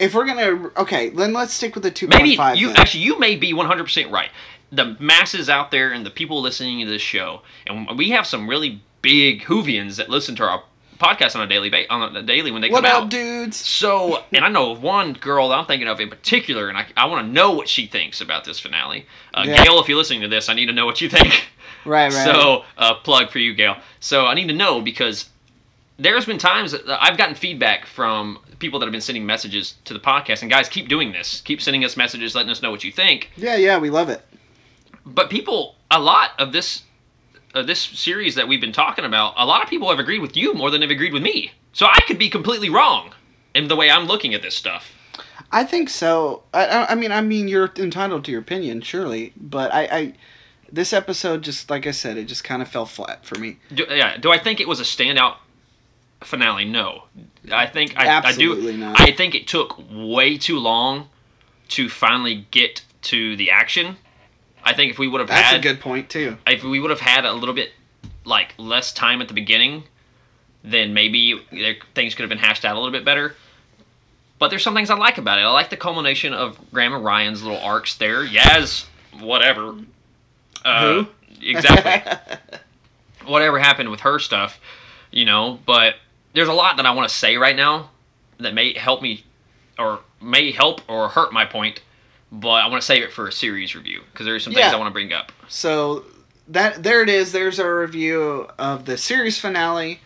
If we're gonna, okay, then let's stick with the two point Maybe five. you actually you may be 100 percent right. The masses out there and the people listening to this show, and we have some really big Whovians that listen to our podcast on a daily ba- on a daily when they What come up, out. dudes? So, and I know of one girl that I'm thinking of in particular, and I, I want to know what she thinks about this finale. Uh, Yeah. Gail, if you're listening to this, I need to know what you think. Right, right. So, uh, plug for you, Gail. So, I need to know because there's been times that I've gotten feedback from people that have been sending messages to the podcast, and guys, keep doing this. Keep sending us messages, letting us know what you think. yeah, yeah, we love it. But people, a lot of this, uh, this series that we've been talking about, a lot of people have agreed with you more than they've agreed with me. So I could be completely wrong in the way I'm looking at this stuff. I think so. I, I, I mean, I mean, you're entitled to your opinion, surely, but I, I, this episode just, like I said, it just kind of fell flat for me. Do, yeah, do I think it was a standout finale? No. I think I, Absolutely I do. not. I think it took way too long to finally get to the action. I think if we would have That's had a good point too. if we would have had a little bit like less time at the beginning, then maybe there, things could have been hashed out a little bit better. But there's some things I like about it. I like the culmination of Graham and Ryan's little arcs there. Yaz, whatever. Uh, Exactly. whatever happened with her stuff, you know. But there's a lot that I want to say right now that may help me, or may help or hurt my point. But I want to save it for a series review because there's some things I want to bring up. So that there it is. There's our review of the series finale.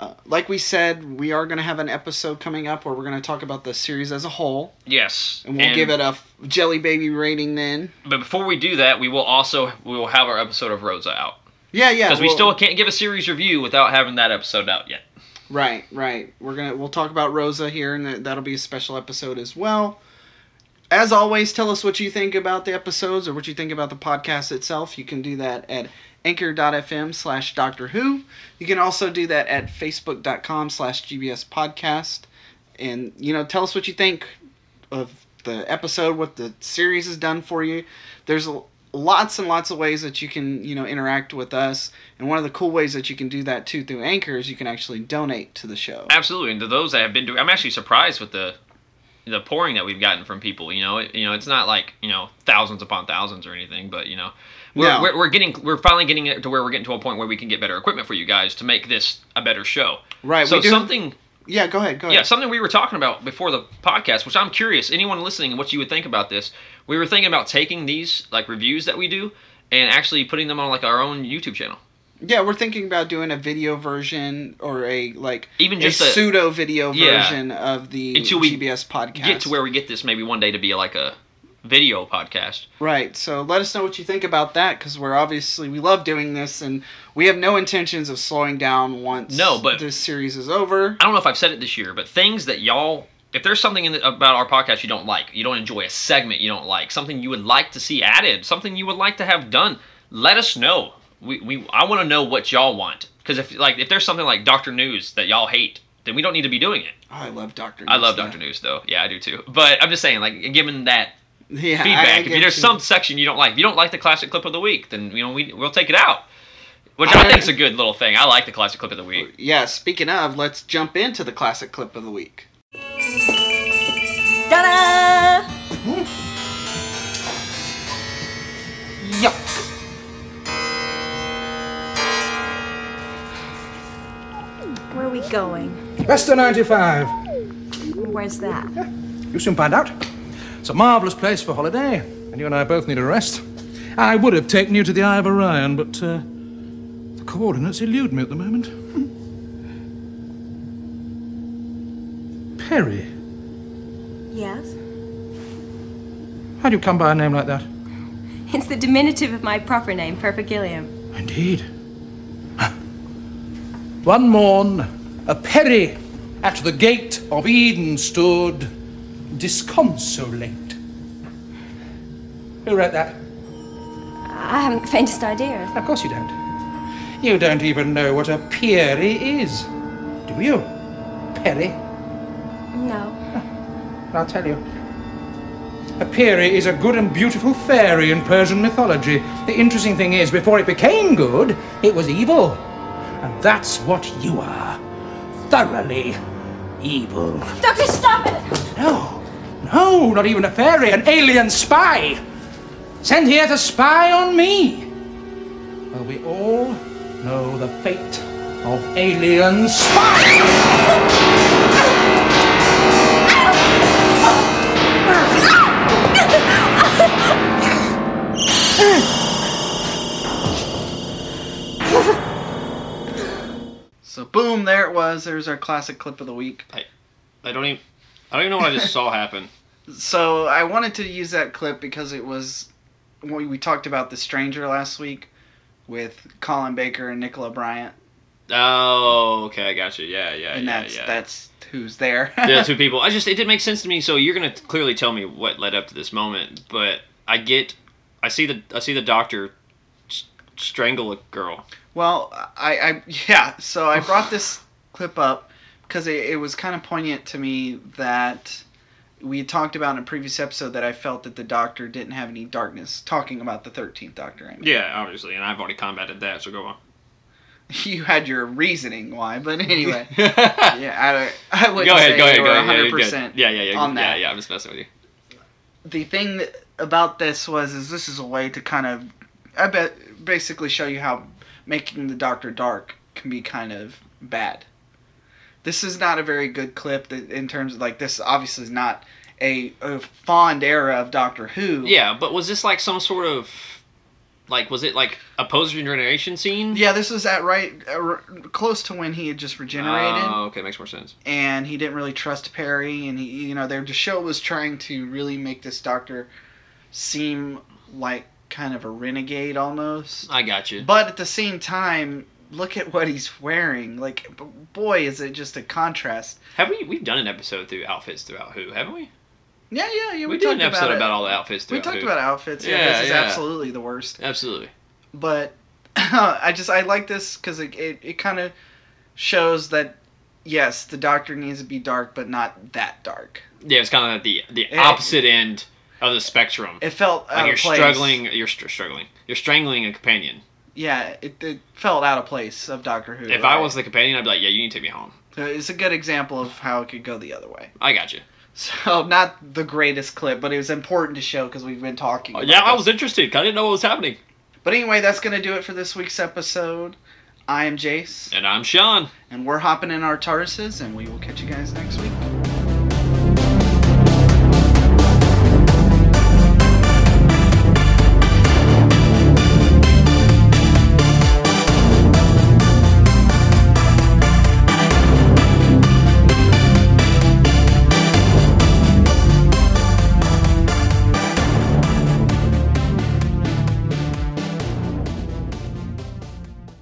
Uh, like we said, we are going to have an episode coming up where we're going to talk about the series as a whole, Yes, and we'll give it a f- jelly baby rating then. But before we do that, we will also we will have our episode of Rosa out Yeah, yeah. because we we'll- still can't give a series review without having that episode out yet. Right, right. We're gonna we'll talk about Rosa here, and that- that'll be a special episode as well. As always, tell us what you think about the episodes or what you think about the podcast itself. You can do that at anchor.fm slash Doctor Who. You can also do that at facebook.com slash GBS podcast. And, you know, tell us what you think of the episode, what the series has done for you. There's a, lots and lots of ways that you can, you know, interact with us. And one of the cool ways that you can do that too through Anchor is you can actually donate to the show. Absolutely, and to those that have been doing, I'm actually surprised with the the pouring that we've gotten from people. You know, it, you know, it's not like you know thousands upon thousands or anything, but you know, we're, No. we're, we're getting we're finally getting it to where we're getting to a point where we can get better equipment for you guys to make this a better show. Right. So something. Yeah, go ahead. Go ahead. Yeah, something we were talking about before the podcast, which I'm curious, anyone listening, what you would think about this. We were thinking about taking these like reviews that we do and actually putting them on like our own YouTube channel. Yeah, we're thinking about doing a video version or a like Even a just a- pseudo video Yeah. version of the Until we GBS podcast. Get to where we get this maybe one day to be like a video podcast. Right. So let us know what you think about that because we're obviously we love doing this and we have no intentions of slowing down once No, but- this series is over. I don't know if I've said it this year, but things that y'all, if there's something in the, about our podcast you don't like, you don't enjoy a segment you don't like, something you would like to see added, something you would like to have done, let us know. We, we I want to know what y'all want because if like if there's something like Doctor News that y'all hate, then we don't need to be doing it. Oh, I love Doctor. News. I love Doctor News though. Yeah, I do too. But I'm just saying, like, given that Yeah, I- I feedback, if there's you. some section you don't like, if you don't like the classic clip of the week, then you know we we'll take it out. Which I, I- think is a good little thing. I like the classic clip of the week. Yeah. Speaking of, let's jump into the classic clip of the week. Ta-da! Hmm. Yuck. Where are we going? Leicester 95. Where's that? You soon find out. It's a marvellous place for holiday, and you and I both need a rest. I would have taken you to the Eye of Orion, but uh, the coordinates elude me at the moment. Peri, Yes? how do you come by a name like that? It's the diminutive of my proper name, Perpugilliam. Indeed. One morn, a Peri at the gate of Eden stood, disconsolate. Who wrote that? I haven't the faintest idea. Of course you don't. You don't even know what a Peri is, do you? Peri? No. I'll tell you. A Peri is a good and beautiful fairy in Persian mythology. The interesting thing is, before it became good, it was evil. And that's what you are. Thoroughly evil. Doctor, stop it! No, no, not even a fairy, an alien spy. Sent here to spy on me. Well, we all know the fate of alien spies. So boom, there it was. There's our classic clip of the week. I I don't even I don't even know what I just saw happen. So I wanted to use that clip because it was we, we talked about the stranger last week with Colin Baker and Nicola Bryant, Oh, okay, I got you. Yeah, yeah, and yeah, that's yeah. that's who's there. yeah, two people. I just it didn't make sense to me. So you're gonna clearly tell me what led up to this moment, but I get, I see the I see the doctor strangle a girl. Well, I, I yeah. So I brought this clip up because it, it was kind of poignant to me that we had talked about in a previous episode that I felt that the Doctor didn't have any darkness. Talking about the Thirteenth Doctor, I mean. Yeah, obviously, and I've already combated that. So go on. You had your reasoning why, but anyway, yeah, I, I would go ahead, say go ahead, you were ahead. Yeah, 100% Yeah, yeah, yeah. on yeah, that. yeah. I'm just messing with you. the thing about this was is this is a way to kind of I bet basically show you how making the Doctor dark can be kind of bad. This is not a very good clip in terms of like this obviously is not a, a fond era of Doctor Who. Yeah, but was this like some sort of, like, was it like a post regeneration scene? Yeah, this was at right uh, r- close to when he had just regenerated. Oh, okay, makes more sense. and he didn't really trust Peri, and he, you know, their the show was trying to really make this Doctor seem like kind of a renegade almost. I got you. But at the same time, look at what he's wearing. Like, b- boy, is it just a contrast. Have we we've done an episode through outfits throughout Who, haven't we? Yeah, yeah, yeah. We, We, did an episode about, about, all the outfits We talked Who. about outfits. Yeah, Yeah, this is yeah. absolutely the worst. Absolutely. But I just I like this because it it, it kind of shows that yes, the Doctor needs to be dark, but not that dark. Yeah, it's kind of at the the It- opposite end of the spectrum. It felt like you're place. struggling. You're str- struggling. You're strangling a companion. Yeah, it, it felt out of place of Doctor Who. If I was the companion, I'd be like, yeah, you need to take me home. So it's a good example of how it could go the other way. I got you. So not the greatest clip, but it was important to show because we've been talking. Oh, about yeah, I this. was interested. I didn't know what was happening. But anyway, that's gonna do it for this week's episode. I am Jace, And I'm Sean. and we're hopping in our TARDISes, and we will catch you guys next week.